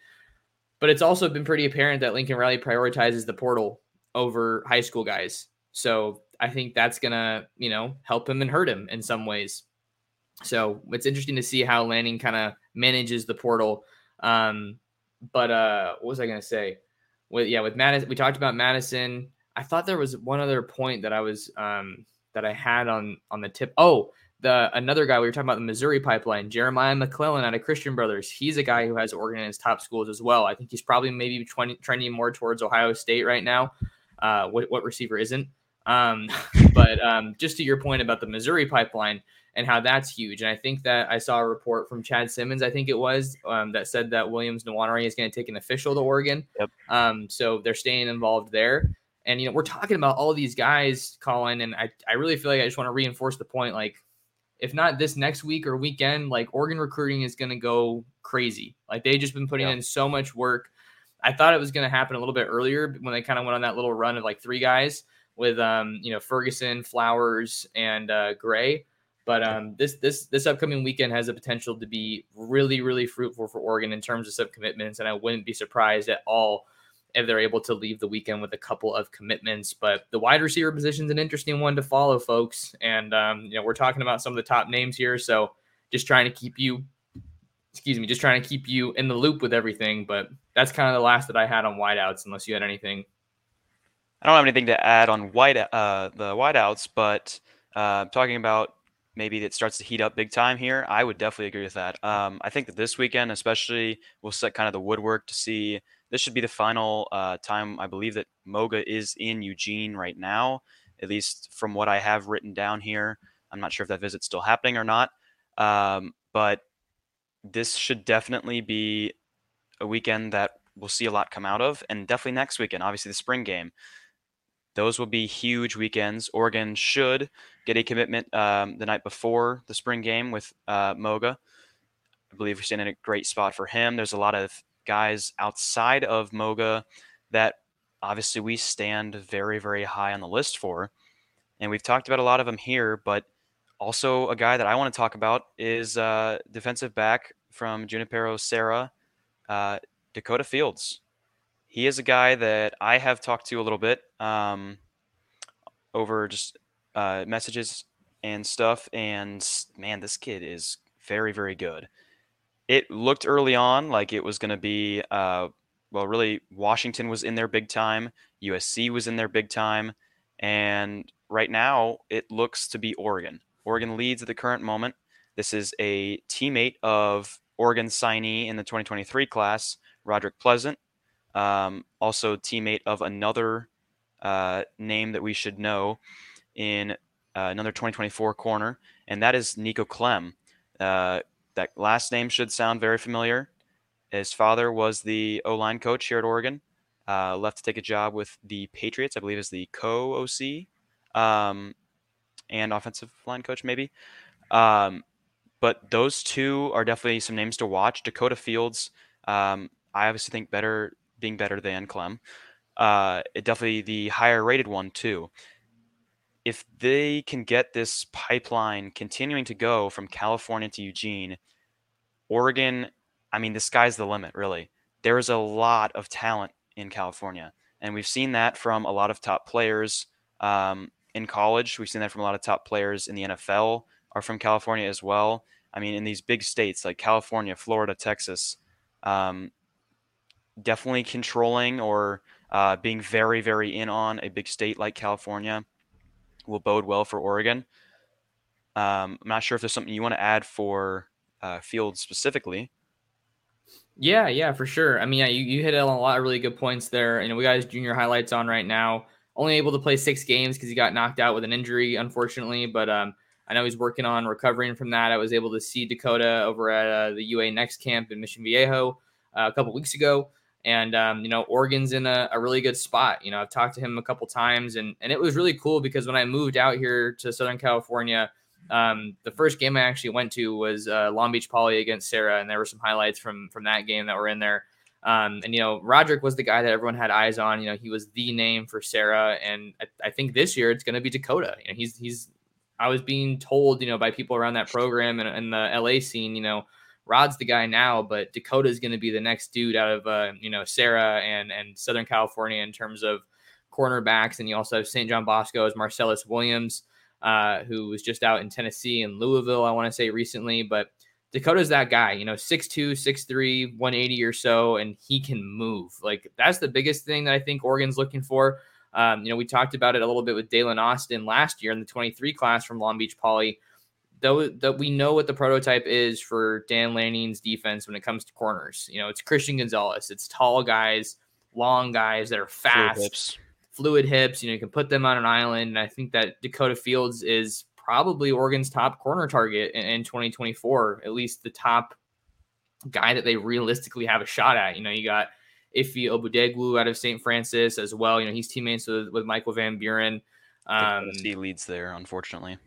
But it's also been pretty apparent that Lincoln Riley prioritizes the portal over high school guys. So I think that's gonna you know help him and hurt him in some ways. So it's interesting to see how Lanning kind of manages the portal. Um, but uh, what was I gonna say? With yeah, with Madison, we talked about Madison. I thought there was one other point that I was um, that I had on on the tip. Oh, the another guy we were talking about the Missouri pipeline, Jeremiah McClellan out of Christian Brothers. He's a guy who has Oregon in his top schools as well. I think he's probably maybe 20, trending more towards Ohio State right now. Uh, what what receiver isn't? Um, *laughs* but um, just to your point about the Missouri pipeline and how that's huge, and I think that I saw a report from Chad Simmons, I think it was, um, that said that Williams Nwaneri is going to take an official to Oregon. Yep. Um, so they're staying involved there. And you know, we're talking about all these guys, Collin, and I, I really feel like I just want to reinforce the point. Like, if not this next week or weekend, like Oregon recruiting is going to go crazy. Like they've just been putting in so much work. I thought it was going to happen a little bit earlier when they kind of went on that little run of like three guys with um, you know, Ferguson, Flowers, and uh, Gray. But um, this this this upcoming weekend has the potential to be really really fruitful for Oregon in terms of sub commitments, and I wouldn't be surprised at all if they're able to leave the weekend with a couple of commitments. But the wide receiver position is an interesting one to follow, folks. And um, you know, we're talking about some of the top names here, so just trying to keep you, excuse me, just trying to keep you in the loop with everything. But that's kind of the last that I had on wideouts, unless you had anything. I don't have anything to add on wide uh, the wideouts, but uh, talking about maybe it starts to heat up big time here. I would definitely agree with that. Um, I think that this weekend, especially, will set kind of the woodwork to see this should be the final uh, time I believe that Moga is in Eugene right now, at least from what I have written down here. I'm not sure if that visit's still happening or not, um, but this should definitely be a weekend that we'll see a lot come out of, and definitely next weekend, obviously the spring game. Those will be huge weekends. Oregon should get a commitment um, the night before the spring game with uh, Moga. I believe we're staying in a great spot for him. There's a lot of guys outside of Moga that obviously we stand very, very high on the list for. And we've talked about a lot of them here, but also a guy that I want to talk about is uh, defensive back from Junipero Serra, uh, Dakota Fields. He is a guy that I have talked to a little bit um, over just uh, messages and stuff. And man, this kid is very, very good it looked early on like it was going to be, uh, well, really, Washington was in there big time, USC was in there big time, and right now it looks to be Oregon. Oregon leads at the current moment. This is a teammate of Oregon signee in the 2023 class, Roderick Pleasant, um, also teammate of another uh, name that we should know in uh, another 2024 corner, and that is Nico Klemm. Uh, that last name should sound very familiar. His father was the O line coach here at Oregon. Uh, left to take a job with the Patriots, I believe, as the co OC um, and offensive line coach, maybe. Um, but those two are definitely some names to watch. Dakota Fields, um, I obviously think better, being better than Klemm. Uh, it definitely the higher rated one too if they can get this pipeline continuing to go from California to Eugene, Oregon, I mean, the sky's the limit, really. There is a lot of talent in California. And we've seen that from a lot of top players um, in college. We've seen that from a lot of top players in the NFL are from California as well. I mean, in these big states like California, Florida, Texas, um, definitely controlling or uh, being very, very in on a big state like California will bode well for Oregon. Um, I'm not sure if there's something you want to add for uh, Fields specifically. Yeah, yeah, for sure. I mean, yeah, you, you hit a lot of really good points there. You know, we got his junior highlights on right now. Only able to play six games because he got knocked out with an injury, unfortunately. But um, I know he's working on recovering from that. I was able to see Dakota over at uh, the UA Next camp in Mission Viejo uh, a couple weeks ago. And um, you know, Oregon's in a, a, really good spot. You know, I've talked to him a couple times, and and it was really cool because when I moved out here to Southern California, um, the first game I actually went to was uh, Long Beach Poly against Serra, and there were some highlights from from that game that were in there. Um, and you know, Roderick was the guy that everyone had eyes on. You know, he was the name for Serra, and I, I think this year it's going to be Dakota. You know, he's he's. I was being told, you know, by people around that program and, and the LA scene, you know, Rod's the guy now, but Dakota is going to be the next dude out of uh, you know Serra and and Southern California in terms of cornerbacks, and you also have St. John Bosco as Marcelles Williams uh, who was just out in Tennessee and Louisville, I want to say recently. But Dakota's that guy, you know, 6'2, 6'3, 180 or so, and he can move. Like that's the biggest thing that I think Oregon's looking for. Um, you know, we talked about it a little bit with Daylen Austin last year in the 23 class from Long Beach Poly. Though that we know what the prototype is for Dan Lanning's defense when it comes to corners. You know, it's Christian Gonzalez. It's tall guys, long guys that are fast fluid hips. You know, you can put them on an island. And I think that Dakota Fields is probably Oregon's top corner target in, in 2024, at least the top guy that they realistically have a shot at. You know, you got Ify Obidegwu out of St. Frances as well. You know, he's teammates with, with Michael Van Buren. Um, he leads there, unfortunately.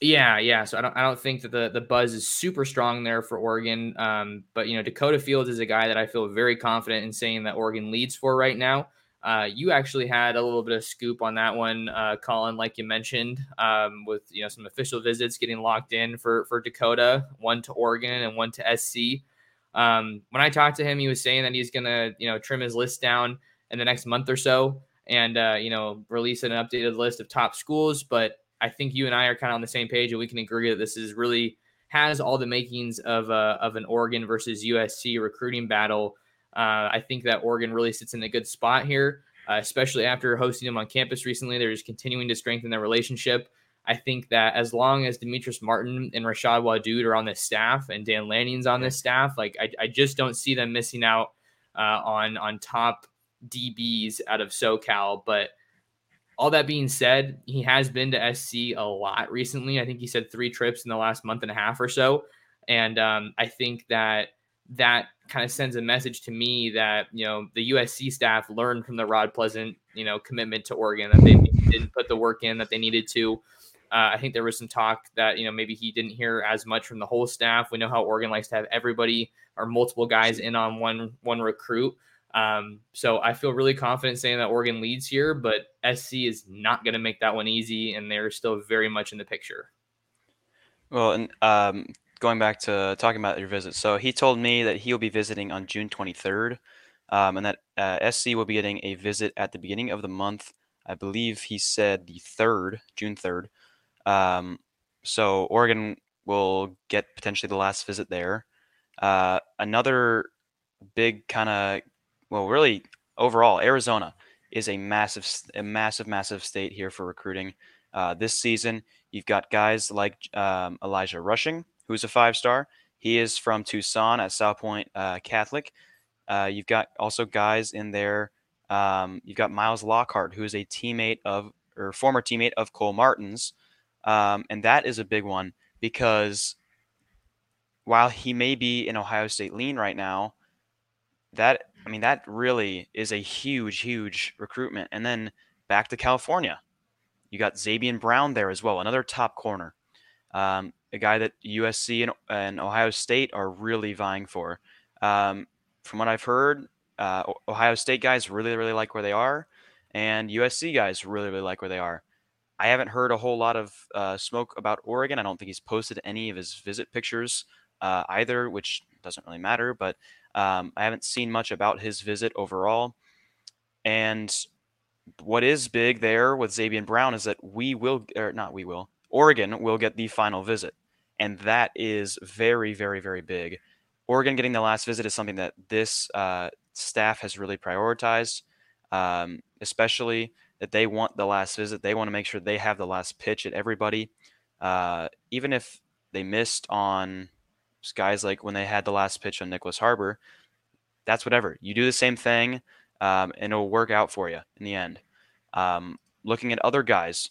Yeah, yeah. So I don't I don't think that the the buzz is super strong there for Oregon. Um, but you know, Dakota Fields is a guy that I feel very confident in saying that Oregon leads for right now. Uh, you actually had a little bit of scoop on that one, uh, Collin, like you mentioned, um, with you know some official visits getting locked in for for Dakota, one to Oregon and one to SC. Um, when I talked to him, he was saying that he's gonna you know trim his list down in the next month or so, and uh, you know release an updated list of top schools. But I think you and I are kind of on the same page, and we can agree that this is really has all the makings of uh, of an Oregon versus USC recruiting battle uh, I think that Oregon really sits in a good spot here, uh, especially after hosting them on campus recently. They're just continuing to strengthen their relationship. I think that as long as Demetrice Martin and Rashad Wadood are on this staff and Dan Lanning's on this staff, like I, I just don't see them missing out uh, on on top DBs out of SoCal. But all that being said, he has been to SC a lot recently. I think he said three trips in the last month and a half or so, and um, I think that that kind of sends a message to me that you know the USC staff learned from the Rod Pleasant you know commitment to Oregon that they didn't put the work in that they needed to. Uh, I think there was some talk that you know maybe he didn't hear as much from the whole staff. We know how Oregon likes to have everybody or multiple guys in on one one recruit. Um, so I feel really confident saying that Oregon leads here, but SC is not going to make that one easy, and they're still very much in the picture. Well, and um, going back to talking about your visit, so he told me that he'll be visiting on June 23rd, um, and that uh, SC will be getting a visit at the beginning of the month. I believe he said the third, June 3rd. Um, so Oregon will get potentially the last visit there. Uh, another big kind of, well, really overall, Arizona is a massive, a massive, massive state here for recruiting. Uh, this season, you've got guys like um, Elijah Rushing, who's a five star. He is from Tucson at Salpointe uh, Catholic. Uh, you've got also guys in there. Um, you've got Miles Lockhart, who is a teammate of or former teammate of Cole Martin's, um, and that is a big one because while he may be in Ohio State lean right now, that I mean that really is a huge, huge recruitment. And then back to California, you got Zabien Brown there as well, another top corner. Um, a guy that USC and, and Ohio State are really vying for. Um, from what I've heard, uh, Ohio State guys really, really like where they are, and USC guys really, really like where they are. I haven't heard a whole lot of uh, smoke about Oregon. I don't think he's posted any of his visit pictures uh, either, which doesn't really matter. But um, I haven't seen much about his visit overall. And what is big there with Zabien Brown is that we will, or not we will, Oregon will get the final visit. And that is very, very, very big. Oregon getting the last visit is something that this uh, staff has really prioritized, um, especially that they want the last visit. They want to make sure they have the last pitch at everybody. Uh, even if they missed on guys like when they had the last pitch on Nyckoles Harbor, that's whatever. You do the same thing, um, and it'll work out for you in the end. Um, looking at other guys,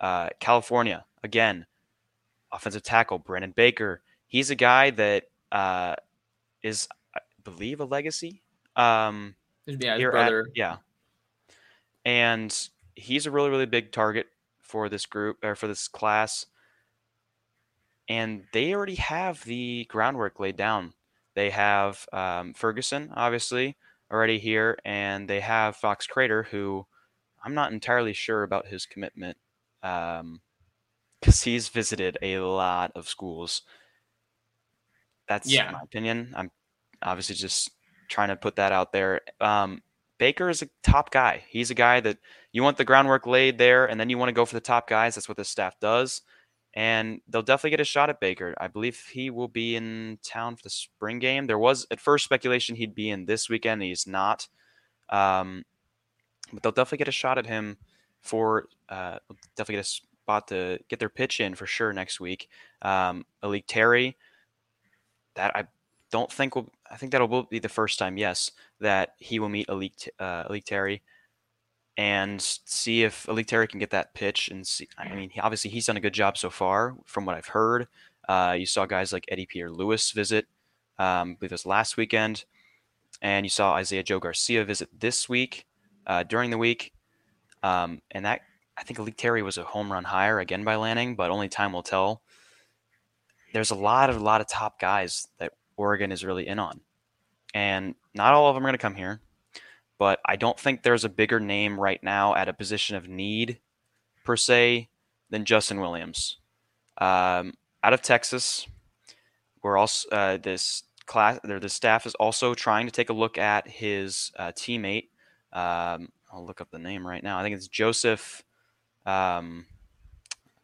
uh, California again, offensive tackle Brandon Baker. He's a guy that uh, is, I believe, a legacy. Um, yeah, his brother. At, yeah, and he's a really really big target for this group or for this class. And they already have the groundwork laid down. They have um, Ferguson, obviously, already here, and they have Fox Crader, who I'm not entirely sure about his commitment because um, he's visited a lot of schools. That's yeah. my opinion. I'm obviously just trying to put that out there. Um, Baker is a top guy. He's a guy that you want the groundwork laid there, and then you want to go for the top guys. That's what the staff does. And they'll definitely get a shot at Baker. I believe he will be in town for the spring game. There was at first speculation he'd be in this weekend. He's not. Um, but they'll definitely get a shot at him for uh, definitely get a spot to get their pitch in for sure next week. Um, A'lique Terry, that I don't think will. I think that'll be the first time, yes, that he will meet A'lique, uh, A'lique Terry and see if A'lique Terry can get that pitch. And see, I mean, he, obviously he's done a good job so far, from what I've heard. Uh, you saw guys like Eddie Pierre-Louis visit, um, I believe it was last weekend, and you saw Isaiah Joe Garcia visit this week uh, during the week. Um, and that I think A'lique Terry was a home run hire again by Lanning, but only time will tell. There's a lot of a lot of top guys that Oregon is really in on. And not all of them are going to come here, but I don't think there's a bigger name right now at a position of need, per se, than Justin Williams. Um, out of Texas, we're also uh, this class the staff is also trying to take a look at his uh, teammate. Um, I'll look up the name right now. I think it's Joseph. Um,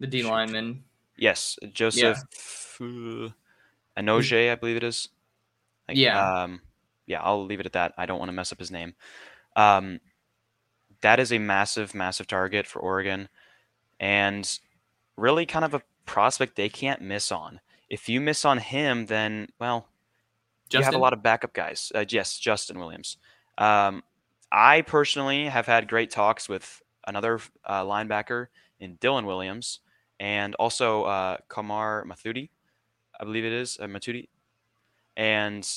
the D lineman. Yes, Joseph. Yeah. Anoje, I believe it is. Like, yeah. Um, yeah, I'll leave it at that. I don't want to mess up his name. Um, that is a massive, massive target for Oregon, and really kind of a prospect they can't miss on. If you miss on him, then well, Justin? you have a lot of backup guys. Uh, yes, Justin Williams. Um, I personally have had great talks with another uh, linebacker in Dylan Williams and also uh, Kamar Mothudi. I believe it is uh, Mothudi, and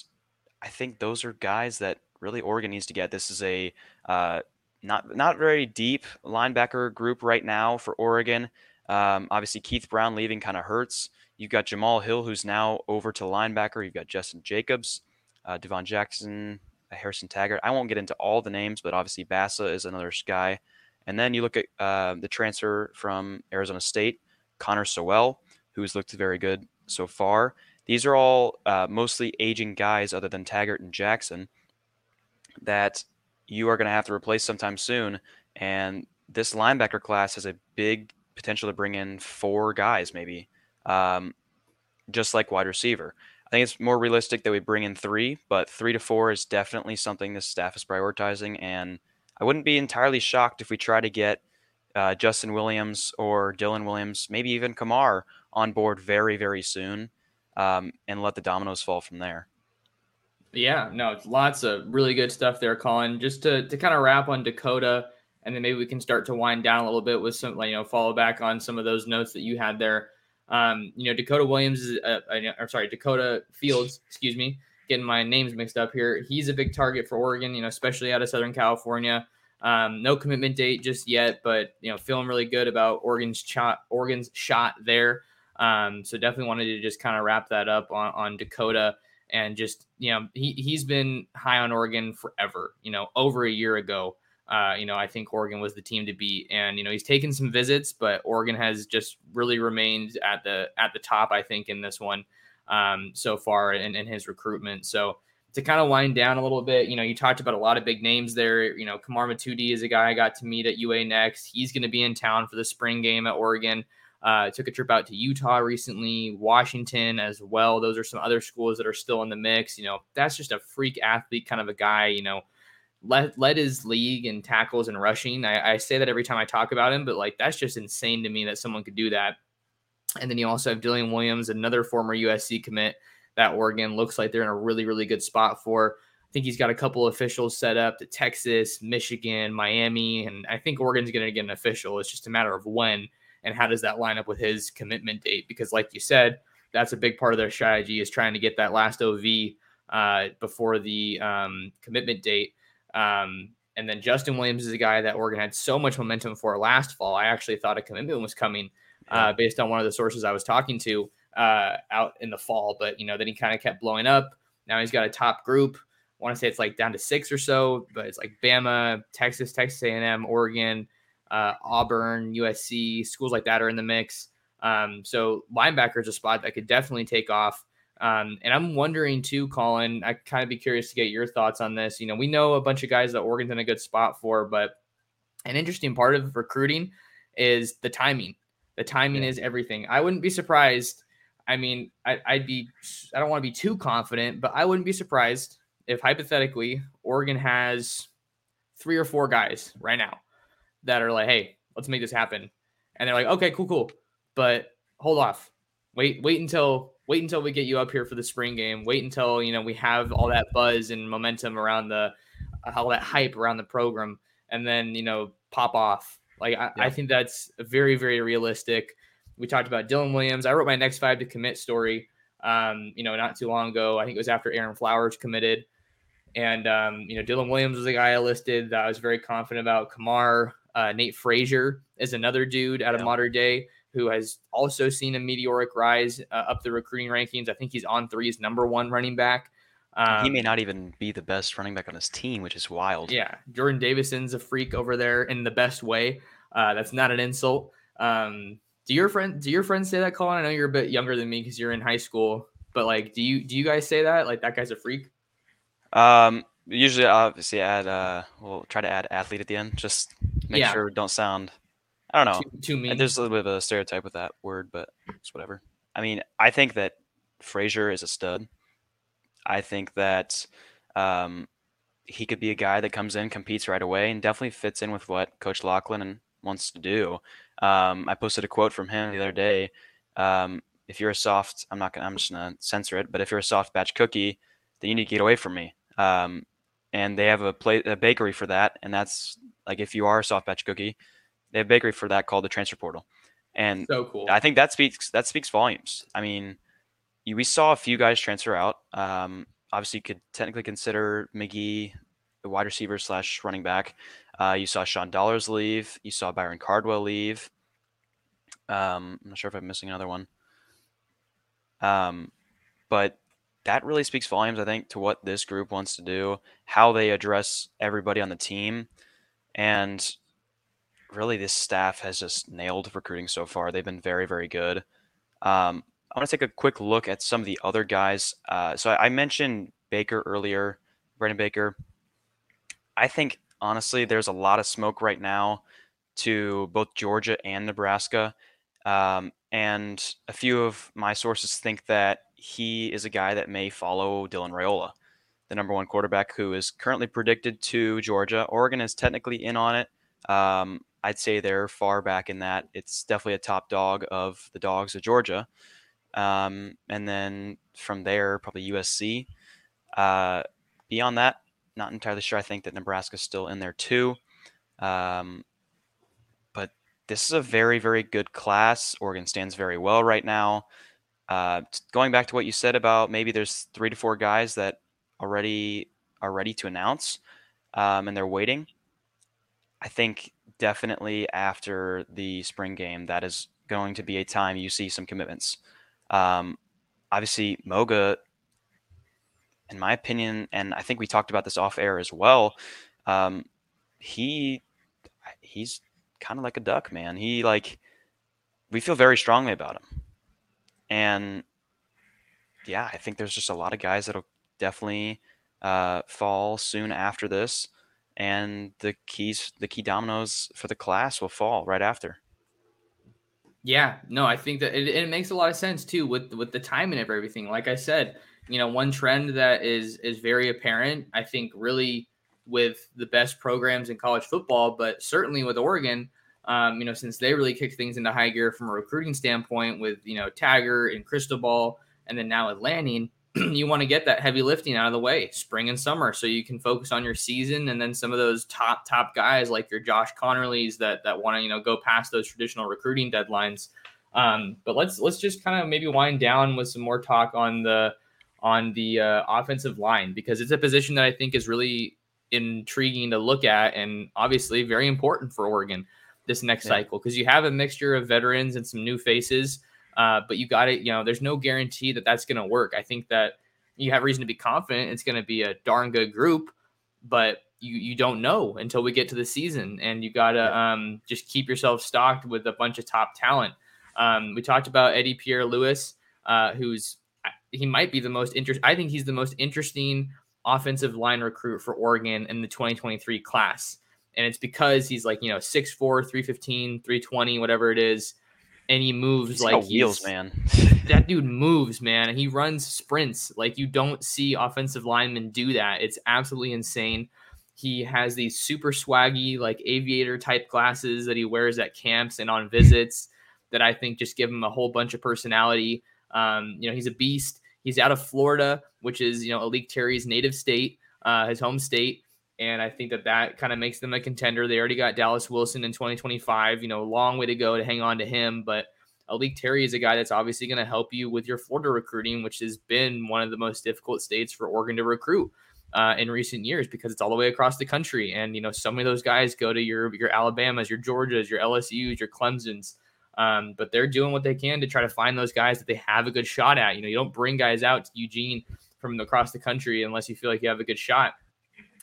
I think those are guys that really Oregon needs to get. This is a uh, not not very deep linebacker group right now for Oregon. Um, obviously, Keith Brown leaving kind of hurts. You've got Jamal Hill, who's now over to linebacker. You've got Justin Jacobs, uh, Devon Jackson, uh, Harrison Taggart. I won't get into all the names, but obviously Bassa is another guy. And then you look at uh, the transfer from Arizona State, Connor Soelle, who's looked very good so far. These are all uh, mostly aging guys, other than Taggart and Jackson, that you are going to have to replace sometime soon. And this linebacker class has a big potential to bring in four guys, maybe, um, just like wide receiver. I think it's more realistic that we bring in three, but three to four is definitely something this staff is prioritizing. And I wouldn't be entirely shocked if we try to get uh, Justin Williams or Dylan Williams, maybe even Kamar on board very, very soon um, and let the dominoes fall from there. Yeah, no, it's lots of really good stuff there, Collin. Just to, to kind of wrap on Dakota, and then maybe we can start to wind down a little bit with some, you know, follow back on some of those notes that you had there. Um, you know, Dakota Williams is, uh, or sorry, Dakota Fields, excuse me, getting my names mixed up here. He's a big target for Oregon, you know, especially out of Southern California. Um, no commitment date just yet, but you know, feeling really good about Oregon's shot. Oregon's shot there. Um, so definitely wanted to just kind of wrap that up on, on Dakota and just you know he he's been high on Oregon forever. You know, over a year ago. Uh, you know, I think Oregon was the team to beat, and you know he's taken some visits, but Oregon has just really remained at the at the top. I think in this one um, so far in, in his recruitment. So to kind of wind down a little bit, you know, you talked about a lot of big names there. You know, Kamar Mothudi is a guy I got to meet at UA next. He's going to be in town for the spring game at Oregon. Uh, took a trip out to Utah recently, Washington as well. Those are some other schools that are still in the mix. You know, that's just a freak athlete kind of a guy. You know, led led his league in tackles and rushing. I, I say that every time I talk about him, but like that's just insane to me that someone could do that. And then you also have Dylan Williams, another former USC commit that Oregon looks like they're in a really, really good spot for. I think he's got a couple officials set up to Texas, Michigan, Miami, and I think Oregon's going to get an official. It's just a matter of when and how does that line up with his commitment date? Because, like you said, that's a big part of their strategy is trying to get that last OV uh, before the um, commitment date. Um, and then Justin Williams is a guy that Oregon had so much momentum for last fall. I actually thought a commitment was coming uh, based on one of the sources I was talking to uh, out in the fall. But you know, then he kind of kept blowing up. Now he's got a top group. I want to say it's like down to six or so, but it's like Bama, Texas, Texas A&M, Oregon, uh, Auburn, USC, schools like that are in the mix. Um, so linebacker is a spot that could definitely take off. Um, and I'm wondering too, Collin. I kind of be curious to get your thoughts on this. You know, we know a bunch of guys that Oregon's in a good spot for, but an interesting part of recruiting is the timing. The timing yeah. is everything. I wouldn't be surprised. I mean, I, I'd be. I don't want to be too confident, but I wouldn't be surprised if hypothetically Oregon has three or four guys right now that are like, "Hey, let's make this happen," and they're like, "Okay, cool, cool," but hold off, wait, wait until wait until we get you up here for the spring game. Wait until you know we have all that buzz and momentum around the all that hype around the program, and then you know pop off. Like I, yeah. I think that's very very realistic. We talked about Dylan Williams. I wrote my next five to commit story. Um, you know, not too long ago. I think it was after Aaron Flowers committed. And um, you know, Dylan Williams was the guy I listed that I was very confident about. Kamar, uh, Nate Frazier is another dude out of yeah. Mater Dei who has also seen a meteoric rise uh, up the recruiting rankings. I think he's on three's number one running back. Um, he may not even be the best running back on his team, which is wild. Yeah, Jordan Davison's a freak over there in the best way. Uh, that's not an insult. Um, do your friend do your friends say that, Collin? I know you're a bit younger than me because you're in high school, but like, do you do you guys say that? Like that guy's a freak? Um, usually, obviously, add uh, we'll try to add athlete at the end. Just make yeah. sure don't sound. I don't know. Too, too mean. There's a little bit of a stereotype with that word, but it's whatever. I mean, I think that Frazier is a stud. I think that um, he could be a guy that comes in, competes right away, and definitely fits in with what Coach Locklyn wants to do. Um, I posted a quote from him the other day. Um, if you're a soft, I'm not gonna, I'm just gonna censor it, but if you're a soft batch cookie, then you need to get away from me. Um, and they have a play a bakery for that, and that's like if you are a soft batch cookie, they have a bakery for that called the transfer portal. And so cool. I think that speaks that speaks volumes. I mean, you, we saw a few guys transfer out. Um, obviously, you could technically consider McGee the wide receiver slash running back. Uh, you saw Sean Dollars leave. You saw Byron Cardwell leave. Um, I'm not sure if I'm missing another one. Um, but that really speaks volumes, I think, to what this group wants to do, how they address everybody on the team, and really this staff has just nailed recruiting so far. They've been very, very good. Um, I want to take a quick look at some of the other guys. Uh, so I, I mentioned Baker earlier, Brandon Baker. I think honestly, there's a lot of smoke right now to both Georgia and Nebraska. Um, and a few of my sources think that he is a guy that may follow Dylan Raiola, the number one quarterback who is currently predicted to Georgia. Oregon is technically in on it. Um, I'd say they're far back in that. It's definitely a top dog of the dogs of Georgia. Um, and then from there, probably USC. Uh, beyond that, not entirely sure. I think that Nebraska's still in there too. Um, but this is a very, very good class. Oregon stands very well right now. Uh, going back to what you said about maybe there's three to four guys that already are ready to announce um, and they're waiting. I think definitely after the spring game, that is going to be a time you see some commitments. Um, obviously, Moga in my opinion, and I think we talked about this off air as well. Um, he he's kind of like a duck, man. He like we feel very strongly about him, and yeah, I think there's just a lot of guys that'll definitely uh, fall soon after this, and the keys, the key dominoes for the class will fall right after. Yeah, no, I think that it, it makes a lot of sense too with with the timing of everything. Like I said, you know, one trend that is is very apparent, I think, really with the best programs in college football, but certainly with Oregon, um, you know, since they really kicked things into high gear from a recruiting standpoint with you know Taggart and Cristobal, and then now with Lanning, *clears throat* you want to get that heavy lifting out of the way spring and summer so you can focus on your season and then some of those top top guys like your Josh Conerlys that that want to you know go past those traditional recruiting deadlines. Um, but let's let's just kind of maybe wind down with some more talk on the on the uh, offensive line because it's a position that I think is really intriguing to look at and obviously very important for Oregon this next yeah. cycle because you have a mixture of veterans and some new faces. Uh, but you got it. You know, there's no guarantee that that's going to work. I think that you have reason to be confident it's going to be a darn good group, but you you don't know until we get to the season, and you got to yeah. um, just keep yourself stocked with a bunch of top talent. Um, we talked about Eddie Pierre-Louis, uh, who's he might be the most interesting. I think he's the most interesting offensive line recruit for Oregon in the 2023 class. And it's because he's like, you know, 6'4, 315, 320, whatever it is. And he moves he's like wheels, man. *laughs* that dude moves, man. He runs sprints. Like you don't see offensive linemen do that. It's absolutely insane. He has these super swaggy, like aviator type glasses that he wears at camps and on visits that I think just give him a whole bunch of personality. Um, you know, he's a beast. He's out of Florida, which is you know A'lique Terry's native state, uh, his home state, and I think that that kind of makes them a contender. They already got Dallas Wilson in 2025. You know, long way to go to hang on to him, but A'lique Terry is a guy that's obviously going to help you with your Florida recruiting, which has been one of the most difficult states for Oregon to recruit. Uh, in recent years because it's all the way across the country. And, you know, so many of those guys go to your, your Alabamas, your Georgias, your LSUs, your Clemsons. Um, but they're doing what they can to try to find those guys that they have a good shot at. You know, you don't bring guys out to Eugene from across the country unless you feel like you have a good shot.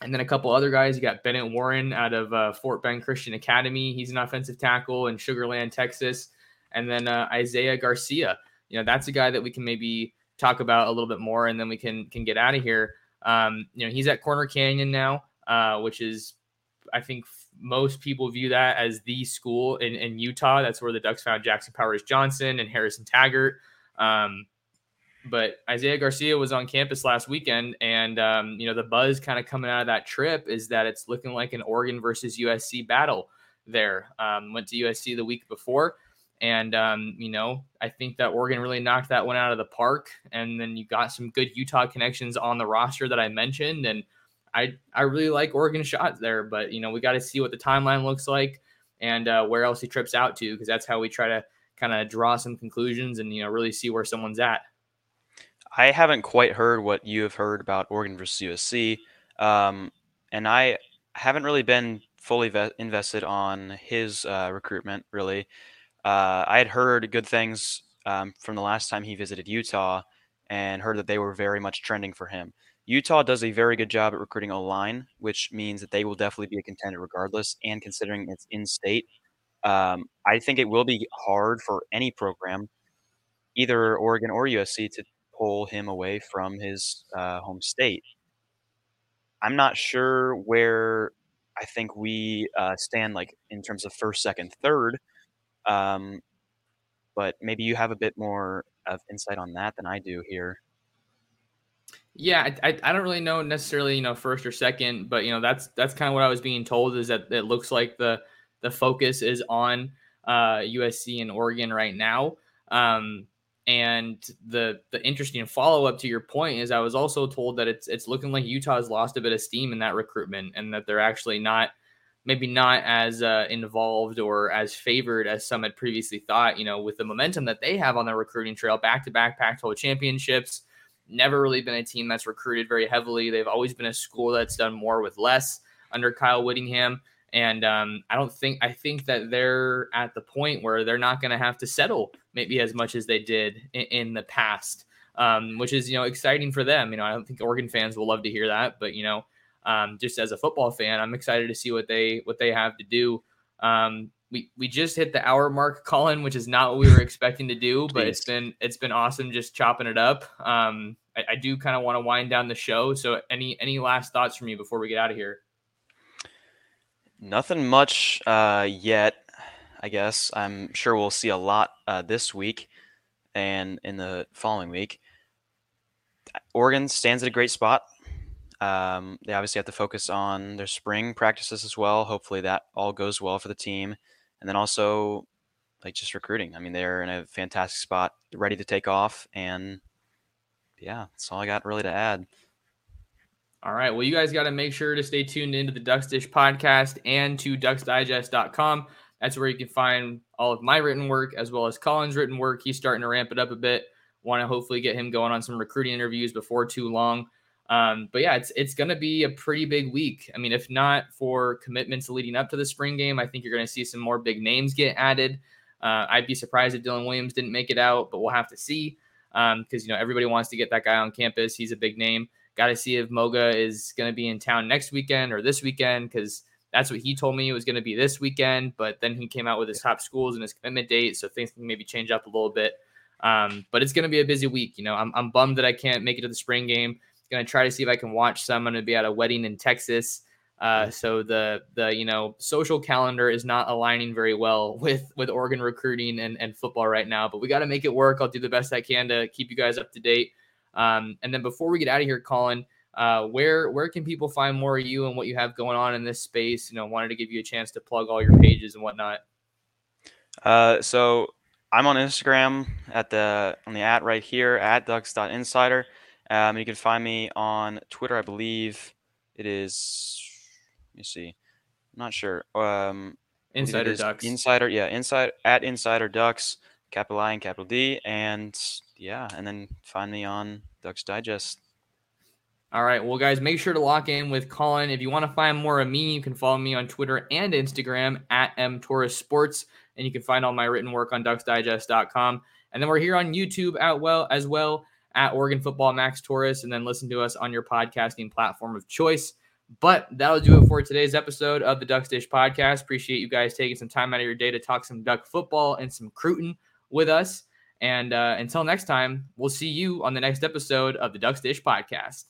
And then a couple other guys. You got Bennett Warren out of uh, Fort Bend Christian Academy. He's an offensive tackle in Sugar Land, Texas. And then uh, Isaiah Garcia. You know, that's a guy that we can maybe talk about a little bit more, and then we can can get out of here. Um, you know, he's at Corner Canyon now, uh, which is I think most people view that as the school in, in Utah. That's where the Ducks found Jackson Powers Johnson and Harrison Taggart. Um, but Isaiah Garcia was on campus last weekend, and um, you know the buzz kind of coming out of that trip is that it's looking like an Oregon versus USC battle. There um, went to USC the week before, and um, you know I think that Oregon really knocked that one out of the park. And then you got some good Utah connections on the roster that I mentioned, and I I really like Oregon shots there, but you know we got to see what the timeline looks like and uh, where else he trips out to because that's how we try to kind of draw some conclusions and you know really see where someone's at. I haven't quite heard what you have heard about Oregon versus USC, um, and I haven't really been fully ve- invested on his uh, recruitment. Really, uh, I had heard good things um, from the last time he visited Utah, and heard that they were very much trending for him. Utah does a very good job at recruiting a line, which means that they will definitely be a contender regardless. And considering it's in state, um, I think it will be hard for any program, either Oregon or USC, to pull him away from his uh, home state. I'm not sure where I think we uh, stand, like in terms of first, second, third. Um, but maybe you have a bit more of insight on that than I do here. Yeah, I, I don't really know necessarily, you know, first or second, but you know, that's that's kind of what I was being told is that it looks like the the focus is on uh, USC and Oregon right now. Um, and the the interesting follow up to your point is I was also told that it's it's looking like Utah has lost a bit of steam in that recruitment and that they're actually not maybe not as uh, involved or as favored as some had previously thought. You know, with the momentum that they have on their recruiting trail, back to back Pac-12 championships never really been a team that's recruited very heavily. They've always been a school that's done more with less under Kyle Whittingham. And um, I don't think I think that they're at the point where they're not going to have to settle maybe as much as they did in, in the past, um, which is you know exciting for them. You know, I don't think Oregon fans will love to hear that, but you know, um, just as a football fan, I'm excited to see what they what they have to do. Um, we we just hit the hour mark, Collin, which is not what we were expecting to do, but it's been it's been awesome just chopping it up. Um, I, I do kind of want to wind down the show. So any any last thoughts from you before we get out of here? Nothing much uh, yet. I guess I'm sure we'll see a lot uh, this week and in the following week. Oregon stands at a great spot. Um, they obviously have to focus on their spring practices as well. Hopefully that all goes well for the team and then also like just recruiting. I mean, they're in a fantastic spot, ready to take off and yeah, that's all I got really to add. All right. Well, you guys got to make sure to stay tuned into the Ducks Dish podcast and to ducksdigest.com. That's where you can find all of my written work as well as Collin's written work. He's starting to ramp it up a bit. Want to hopefully get him going on some recruiting interviews before too long. Um, but yeah, it's it's going to be a pretty big week. I mean, if not for commitments leading up to the spring game, I think you're going to see some more big names get added. Uh, I'd be surprised if Dylan Williams didn't make it out, but we'll have to see because um, you know everybody wants to get that guy on campus. He's a big name. Got to see if Moga is going to be in town next weekend or this weekend because that's what he told me it was going to be this weekend. But then he came out with his top schools and his commitment date, so things can maybe change up a little bit. Um, but it's going to be a busy week. You know, I'm, I'm bummed that I can't make it to the spring game. Going to try to see if I can watch some. I'm going to be at a wedding in Texas. Uh, so the the you know social calendar is not aligning very well *laughs* with with Oregon recruiting and, and football right now, but we got to make it work. I'll do the best I can to keep you guys up to date. Um, and then before we get out of here, Collin, uh, where where can people find more of you and what you have going on in this space? You know, wanted to give you a chance to plug all your pages and whatnot. Uh, so I'm on Instagram at the on the at right here at ducks.insider. Um, you can find me on Twitter, I believe it is. Let me see. I'm not sure. Um, Insider Ducks. Insider, yeah, inside at Insider Ducks, capital I and capital D, and yeah, and then find me on Ducks Digest. All right. Well, guys, make sure to lock in with Collin. If you want to find more of me, you can follow me on Twitter and Instagram at mtorres sports, and you can find all my written work on ducksdigest.com. And then we're here on YouTube at well as well at Oregon Football Max Torres, and then listen to us on your podcasting platform of choice. But that'll do it for today's episode of the Ducks Dish podcast. Appreciate you guys taking some time out of your day to talk some duck football and some Cruton with us. And uh, until next time, we'll see you on the next episode of the Ducks Dish podcast.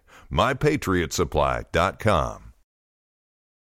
MyPatriotSupply.com.